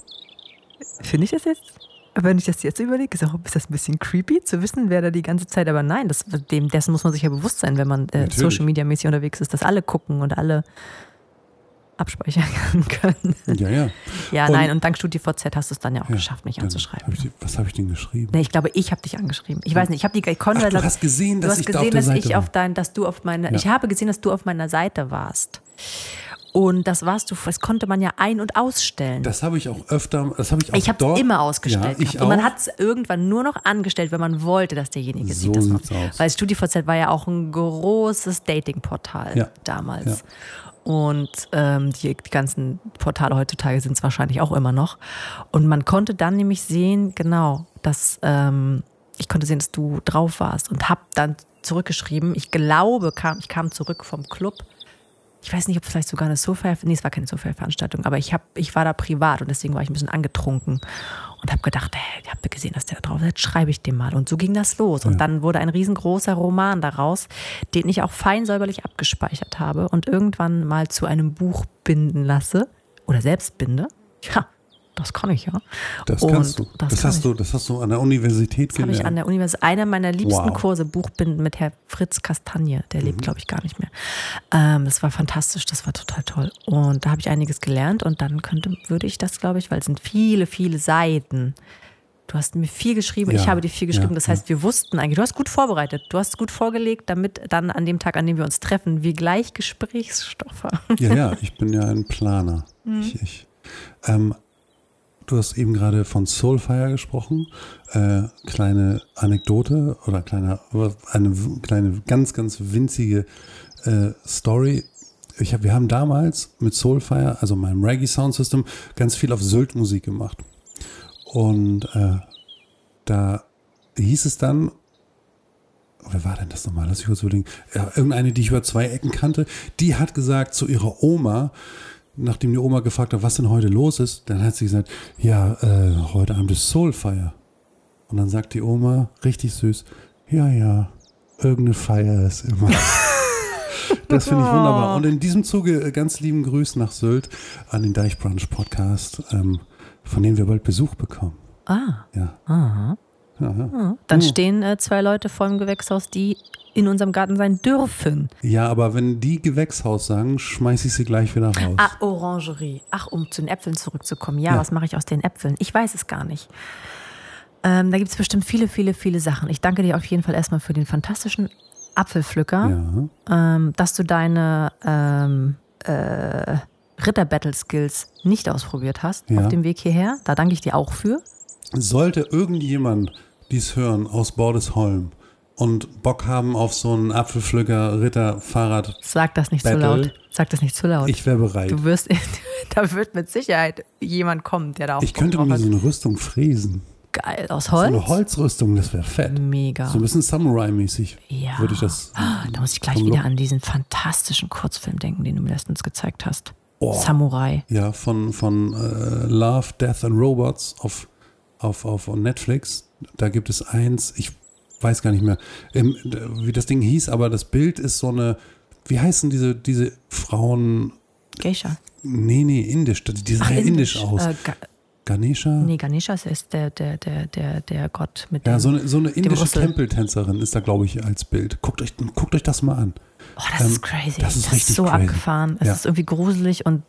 Finde ich das jetzt? Wenn ich das jetzt überlege, ist, auch, ist das ein bisschen creepy zu wissen, wer da die ganze Zeit, aber nein, das, dem, dessen muss man sich ja bewusst sein, wenn man äh. Social Media mäßig unterwegs ist, dass alle gucken und alle, abspeichern können. Ja, ja. Ja, Und- nein, und dank StudiVZ hast du es dann ja auch ja geschafft, mich anzuschreiben. Hab die- was habe ich denn geschrieben? Nee, ich glaube, ich habe dich angeschrieben. Ich weiß nicht, ich habe die ich konnte, Ach, du hast gesehen, dass hast ich da auf dass Seite ich war. auf dein, dass du auf meiner, Ja. ich habe gesehen, dass du auf meiner Seite warst. Und das warst du, das konnte man ja ein- und ausstellen. Das habe ich auch öfter, das habe ich auch ich habe es immer ausgestellt. Ja, ich. Und man hat es irgendwann nur noch angestellt, wenn man wollte, dass derjenige So sieht. Das noch. aus. Weil StudiVZ war ja auch ein großes Datingportal Ja. damals. Ja. Und ähm, die, die ganzen Portale heutzutage sind es wahrscheinlich auch immer noch. Und man konnte dann nämlich sehen, genau, dass ähm, ich konnte sehen, dass du drauf warst und habe dann zurückgeschrieben. Ich glaube, kam, ich kam zurück vom Club. Ich weiß nicht, ob vielleicht sogar eine Sofa, nee, es war keine Sofa-Veranstaltung, aber ich, hab, ich war da privat und deswegen war ich ein bisschen angetrunken und habe gedacht, hey, ich habe gesehen, dass der da drauf ist, jetzt schreibe ich dem mal. Und so ging das los. Und dann wurde ein riesengroßer Roman daraus, den ich auch fein säuberlich abgespeichert habe und irgendwann mal zu einem Buch binden lasse oder selbst binde. Ja, das kann ich ja. Das Und kannst du. Das, Das, kann hast ich. du, das hast du an der Universität Das habe gelernt. ich an der Universität, einer meiner liebsten Wow. Kurse, Buchbinden mit Herr Fritz Kastagne. Der Mhm. lebt, glaube ich, gar nicht mehr. Ähm, das war fantastisch, das war total toll. Und da habe ich einiges gelernt und dann könnte, würde ich das, glaube ich, weil es sind viele, viele Seiten. Du hast mir viel geschrieben, ich Ja, habe dir viel geschrieben. ja, das heißt, wir wussten eigentlich, du hast gut vorbereitet, du hast gut vorgelegt, damit dann an dem Tag, an dem wir uns treffen, wir gleich Gesprächsstoffe haben. Ja, ja, ich bin ja ein Planer. Mhm. Ich, ich, ähm, du hast eben gerade von Soulfire gesprochen. Äh, kleine Anekdote oder kleine, eine kleine, ganz, ganz winzige äh, Story. Ich hab, wir haben damals mit Soulfire, also meinem Reggae Sound System, ganz viel auf Sylt Musik gemacht. Und äh, da hieß es dann, wer war denn das nochmal? Lass ich kurz überlegen. Ja, irgendeine, die ich über zwei Ecken kannte, die hat gesagt zu ihrer Oma, nachdem die Oma gefragt hat, was denn heute los ist, dann hat sie gesagt, ja, äh, heute Abend ist Soulfire. Und dann sagt die Oma, richtig süß, ja, ja, irgendeine Feier ist immer. Das finde ich wunderbar. Und in diesem Zuge äh, ganz lieben Grüß nach Sylt an den Deichbrunch Podcast, ähm, von dem wir bald Besuch bekommen. Ah, Ja. aha. Ja. Dann stehen äh, zwei Leute vor dem Gewächshaus, die in unserem Garten sein dürfen. ja, aber wenn die Gewächshaus sagen, schmeiße ich sie gleich wieder raus. Ah, Orangerie. Ach, um zu den Äpfeln zurückzukommen. Ja, Ja. was mache ich aus den Äpfeln? Ich weiß es gar nicht. Ähm, da gibt es bestimmt viele, viele, viele Sachen. Ich danke dir auf jeden Fall erstmal für den fantastischen Apfelpflücker, Ja. ähm, dass du deine ähm, äh, Ritter-Battle-Skills nicht ausprobiert hast Ja. auf dem Weg hierher. Da danke ich dir auch für. Sollte irgendjemand dies hören aus Bordesholm und Bock haben auf so einen Apfelpflücker Ritter Fahrrad, Sag das nicht Battle. zu laut. Sag das nicht zu laut. ich wäre bereit. du wirst, da wird mit Sicherheit jemand kommen, der da auch Ich Bock könnte mir so eine Rüstung fräsen. Geil, aus So Holz? eine Holzrüstung, das wäre fett. Mega. So ein bisschen Samurai-mäßig Ja. würde ich das. Ah, Da muss ich gleich wieder Look- an diesen fantastischen Kurzfilm denken, den du mir letztens gezeigt hast. Oh. Samurai. Ja, von, von äh, Love, Death and Robots auf, auf, auf Netflix. Da gibt es eins, ich weiß gar nicht mehr, wie das Ding hieß, aber das Bild ist so eine, wie heißen diese, diese Frauen? Geisha. Nee, nee, indisch. Die sehen ja indisch aus. Äh, Ga Ganesha? nee, Ganesha ist der, der, der, der, der Gott mit Ja, dem. so eine, so eine indische. Tempeltänzerin ist da, glaube ich, als Bild. Guckt euch, guckt euch das mal an. Oh, das ähm, ist crazy. das ist richtig so crazy. abgefahren. Es Ja. ist irgendwie gruselig und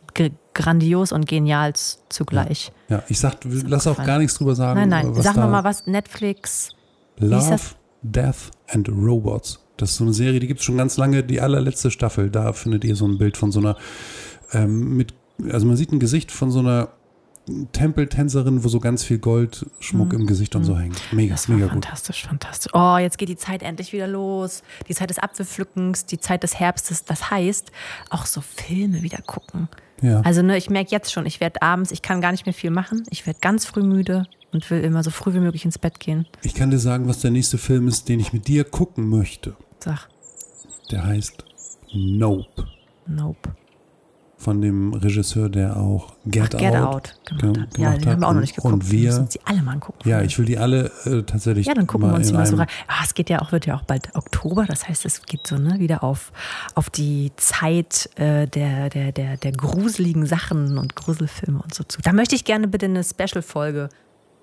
grandios und genial zugleich. Ja, ich sag, lass auch gar nichts drüber sagen. Nein, nein. was Sag da, noch mal was. Netflix. Love, das? Death and Robots. Das ist so eine Serie, die gibt es schon ganz lange, die allerletzte Staffel. Da findet ihr so ein Bild von so einer, ähm, mit, also man sieht ein Gesicht von so einer Tempeltänzerin, wo so ganz viel Goldschmuck im Gesicht und so hängt. Mega, Mhm. Das war mega gut. fantastisch, fantastisch. Oh, jetzt geht die Zeit endlich wieder los. Die Zeit des Apfelpflückens, die Zeit des Herbstes. Das heißt, auch so Filme wieder gucken. Ja. Also ne, ich merke jetzt schon, ich werde abends, ich kann gar nicht mehr viel machen. Ich werde ganz früh müde und will immer so früh wie möglich ins Bett gehen. Ich kann dir sagen, was der nächste Film ist, den ich mit dir gucken möchte. Sag, Der heißt Nope. nope. Von dem Regisseur, der auch Get, Ach, Get Out, Out gemacht ge- hat. Ja, den haben wir auch noch nicht geguckt. Und wir, müssen sie alle mal angucken. ja, ich will die alle äh, tatsächlich Ja, dann gucken wir uns die mal so rein. Ah, es geht ja auch, wird ja auch bald Oktober, das heißt, es geht so ne, wieder auf, auf die Zeit äh, der, der, der, der gruseligen Sachen und Gruselfilme und so zu. Da möchte ich gerne bitte eine Special-Folge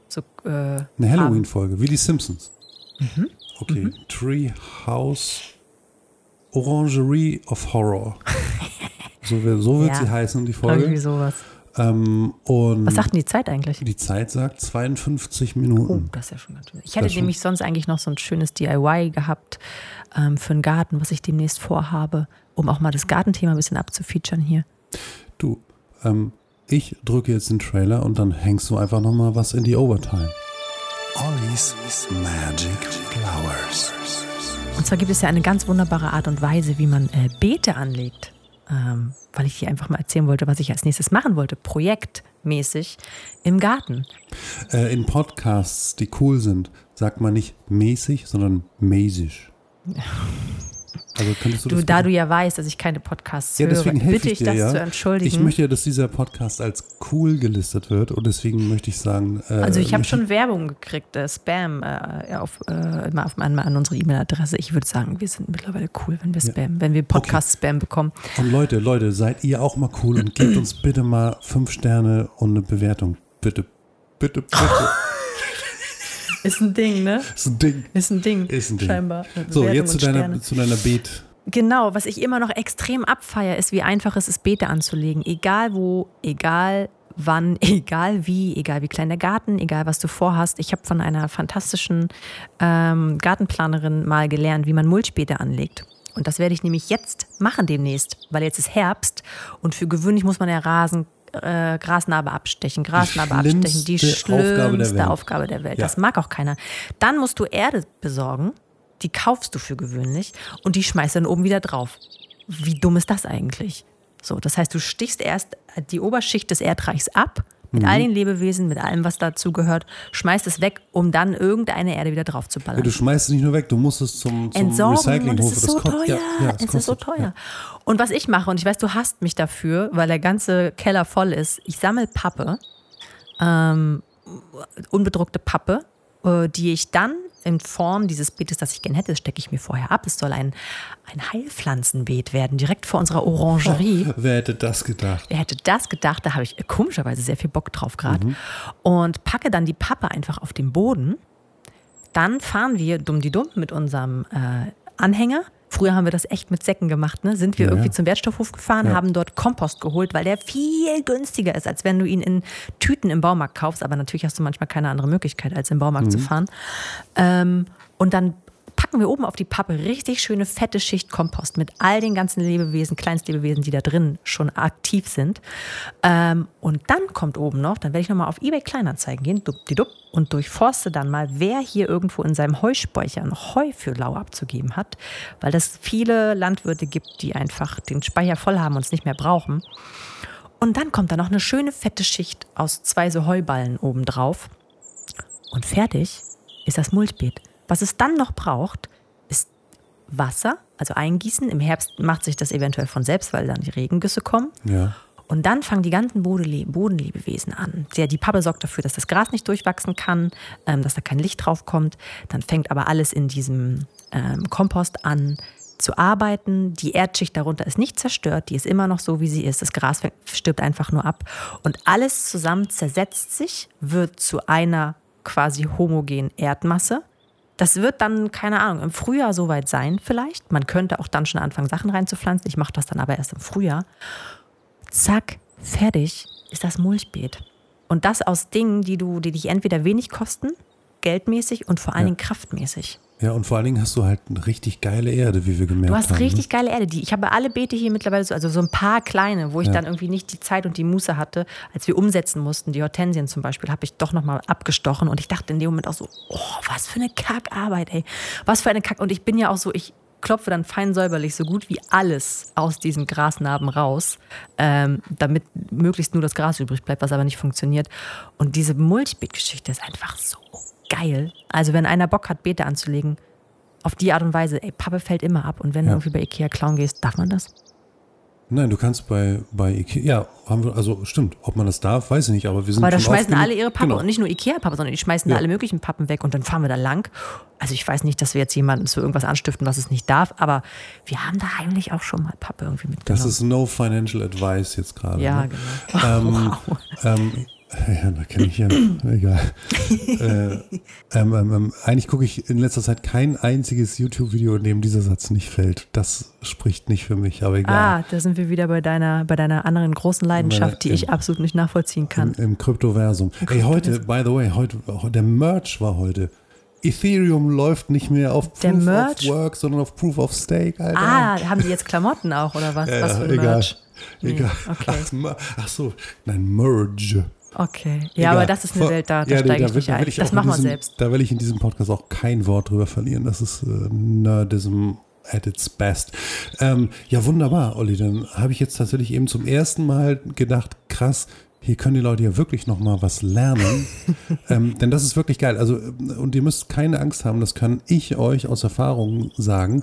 so, äh, Eine. Halloween-Folge, wie die Simpsons. Mhm. Okay, Tree House Orangerie of Horror. So, wird- so wird Ja. sie heißen, die Irgendwie Folge. sowas. Ähm, und Was sagt denn die Zeit eigentlich? die Zeit sagt 52 Oh, Minuten. das ist ja schon ganz schön. Ich hätte Das nämlich sonst eigentlich noch so ein schönes DIY gehabt ähm, für einen Garten, was ich demnächst vorhabe, um auch mal das Gartenthema ein bisschen abzufeaturen hier. Du, ähm, ich drücke jetzt den Trailer und dann hängst du einfach nochmal was in die Overtime. Ollie's Magic Flowers. Und zwar gibt es ja eine ganz wunderbare Art und Weise, wie man äh, Beete anlegt. Ähm, weil ich dir einfach mal erzählen wollte, was ich als nächstes machen wollte, projektmäßig im Garten. Äh, in Podcasts, die cool sind, sagt man nicht mäßig, sondern mäßig. Also könntest du, Du, das da du ja weißt, dass ich keine Podcasts ja, höre, deswegen helfe bitte ich dir das ja. zu entschuldigen. Ich möchte ja, dass dieser Podcast als cool gelistet wird und deswegen möchte ich sagen. Äh, Also ich habe schon Werbung gekriegt, äh, Spam äh, auf, äh, immer auf, an, an unsere E-Mail-Adresse. Ich würde sagen, wir sind mittlerweile cool, wenn wir Spam, wenn wir Podcast-Spam bekommen. Und Leute, Leute, seid ihr auch mal cool und gebt uns bitte mal fünf Sterne und eine Bewertung. Bitte, bitte, bitte. Ist ein Ding, ne? ist ein Ding. Ist ein Ding. Ist ein Ding. Scheinbar. So, Bewertung jetzt zu deiner, zu deiner Beet. Genau, was ich immer noch extrem abfeier, ist, wie einfach es ist, Beete anzulegen. Egal wo, egal wann, egal wie, egal wie klein der Garten, egal was du vorhast. Ich habe von einer fantastischen ähm, Gartenplanerin mal gelernt, wie man Mulchbeete anlegt. Und das werde ich nämlich jetzt machen demnächst, weil jetzt ist Herbst und für gewöhnlich muss man ja Rasen, äh, Grasnarbe abstechen, Grasnarbe abstechen. Die schlimmste Aufgabe der Welt. Aufgabe der Welt. Ja. Das mag auch keiner. Dann musst du Erde besorgen, die kaufst du für gewöhnlich und die schmeißt dann oben wieder drauf. Wie dumm ist das eigentlich? So, das heißt, du stichst erst die Oberschicht des Erdreichs ab mit Mhm. all den Lebewesen, mit allem, was dazu gehört, schmeißt es weg, um dann irgendeine Erde wieder drauf zu Ja, ballern. du schmeißt es nicht nur weg, du musst es zum, zum Entsorgen und Recyclinghof. es ist so teuer. ja, ja, es ist so teuer. ja. Und was ich mache, und ich weiß, du hasst mich dafür, weil der ganze Keller voll ist, ich sammle Pappe, ähm, unbedruckte Pappe, äh, die ich dann in Form dieses Beetes, das ich gerne hätte, das stecke ich mir vorher ab. Es soll ein, ein Heilpflanzenbeet werden, direkt vor unserer Orangerie. Wer hätte das gedacht? Wer hätte das gedacht? Da habe ich komischerweise sehr viel Bock drauf gerade. Und packe dann die Pappe einfach auf den Boden. Dann fahren wir dumm die dumm mit unserem äh, Anhänger. Früher haben wir das echt mit Säcken gemacht, ne? Sind wir Ja, irgendwie zum Wertstoffhof gefahren, Ja. haben dort Kompost geholt, weil der viel günstiger ist, als wenn du ihn in Tüten im Baumarkt kaufst. Aber natürlich hast du manchmal keine andere Möglichkeit, als im Baumarkt zu fahren. Ähm, und dann packen wir oben auf die Pappe richtig schöne fette Schicht Kompost mit all den ganzen Lebewesen, Kleinstlebewesen, die da drin schon aktiv sind. Ähm, und dann kommt oben noch, dann werde ich nochmal auf eBay Kleinanzeigen gehen, dupp, und durchforste dann mal, wer hier irgendwo in seinem Heuspeicher noch Heu für lau abzugeben hat, weil es viele Landwirte gibt, die einfach den Speicher voll haben und es nicht mehr brauchen. Und dann kommt da noch eine schöne fette Schicht aus zwei so Heuballen oben drauf. Und fertig ist das Mulchbeet. Was es dann noch braucht, ist Wasser, also eingießen. Im Herbst macht sich das eventuell von selbst, weil dann die Regengüsse kommen. Ja. Und dann fangen die ganzen Bodenlebewesen an. Die Pappe sorgt dafür, dass das Gras nicht durchwachsen kann, ähm, dass da kein Licht drauf kommt. Dann fängt aber alles in diesem ähm, Kompost an zu arbeiten. Die Erdschicht darunter ist nicht zerstört, die ist immer noch so, wie sie ist. Das Gras stirbt einfach nur ab. Und alles zusammen zersetzt sich, wird zu einer quasi homogenen Erdmasse. Das wird dann, keine Ahnung, im Frühjahr soweit sein vielleicht. Man könnte auch dann schon anfangen, Sachen reinzupflanzen. Ich mache das dann aber erst im Frühjahr. Zack, fertig ist das Mulchbeet. Und das aus Dingen, die, du, die dich entweder wenig kosten, geldmäßig und vor allen Dingen kraftmäßig. Ja, und vor allen Dingen hast du halt eine richtig geile Erde, wie wir gemerkt Du haben. hast richtig geile Erde. Die, ich habe alle Beete hier mittlerweile so, also so ein paar kleine, wo ich dann irgendwie nicht die Zeit und die Muße hatte, als wir umsetzen mussten. Die Hortensien zum Beispiel habe ich doch nochmal abgestochen und ich dachte in dem Moment auch so, oh, was für eine Kackarbeit, ey. Was für eine Kack. Und ich bin ja auch so, ich klopfe dann fein säuberlich so gut wie alles aus diesen Grasnarben raus, ähm, damit möglichst nur das Gras übrig bleibt, was aber nicht funktioniert. Und diese Mulchbeet-Geschichte ist einfach so geil. Also wenn einer Bock hat, Beete anzulegen, auf die Art und Weise, ey, Pappe fällt immer ab. Und wenn du Ja. irgendwie bei Ikea klauen gehst, darf man das? Nein, du kannst bei, bei Ikea, ja, haben wir, also stimmt, ob man das darf, weiß ich nicht, aber wir sind Aber da schmeißen alle ihre Pappe Genau. und nicht nur Ikea-Pappe, sondern die schmeißen Ja. alle möglichen Pappen weg und dann fahren wir da lang. Also ich weiß nicht, dass wir jetzt jemanden zu irgendwas anstiften, was es nicht darf, aber wir haben da heimlich auch schon mal Pappe irgendwie mitgenommen. Das ist no financial advice jetzt gerade. ja, ne? genau. Ähm, ähm, Ja, da kenne ich ja. Egal. äh, ähm, ähm, ähm, eigentlich gucke ich in letzter Zeit kein einziges YouTube-Video, in dem dieser Satz nicht fällt. Das spricht nicht für mich, aber egal. Ah, da sind wir wieder bei deiner, bei deiner anderen großen Leidenschaft, die Im- ich absolut nicht nachvollziehen kann. Im, im Kryptoversum. Ey, heute, by the way, heute, der Merch war heute. Ethereum läuft nicht mehr auf Der Proof Merch? of Work, sondern auf Proof of Stake, Alter. Ah, haben die jetzt Klamotten auch oder was? Ja, was für ein egal. Merch? Nee, Egal. okay. Ach, Ach so, nein, Merge. Okay. Ja, Egal. aber das ist eine Welt, da, da Ja, nee, steige ich will- ein. ich Das machen wir diesem, selbst. Da will ich in diesem Podcast auch kein Wort drüber verlieren. Das ist äh, Nerdism at its best. Ähm, ja, wunderbar, Olli. Dann habe ich jetzt tatsächlich eben zum ersten Mal gedacht, krass, hier können die Leute ja wirklich noch mal was lernen. ähm, denn das ist wirklich geil. Also, äh, und ihr müsst keine Angst haben, das kann ich euch aus Erfahrung sagen.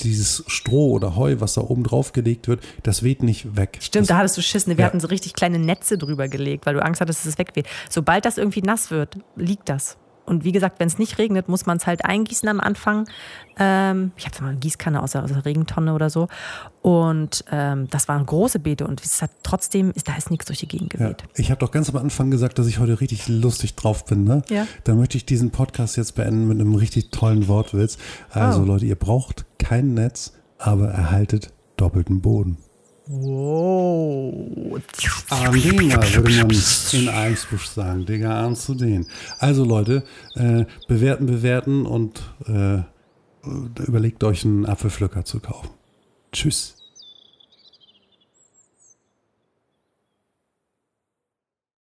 Dieses Stroh oder Heu, was da oben drauf gelegt wird, das weht nicht weg. Stimmt, das, da hattest du Schiss. ne? Wir Ja. hatten so richtig kleine Netze drüber gelegt, weil du Angst hattest, dass es wegweht. Sobald das irgendwie nass wird, liegt das. Und wie gesagt, wenn es nicht regnet, muss man es halt eingießen am Anfang. Ähm, ich habe mal eine Gießkanne aus der, aus der Regentonne oder so. Und ähm, das waren große Beete und es hat trotzdem, ist, da ist nichts durch die Gegend Ja. geweht. Ich habe doch ganz am Anfang gesagt, dass ich heute richtig lustig drauf bin. Ne? Ja. Dann möchte ich diesen Podcast jetzt beenden mit einem richtig tollen Wortwitz. Also Oh. Leute, ihr braucht kein Netz, aber erhaltet doppelten Boden. Wow. Andina würde man in Eimsbusch sagen. Digga, an zu den. Also Leute, äh, bewerten, bewerten und äh, überlegt euch einen Apfelpflücker zu kaufen. Tschüss.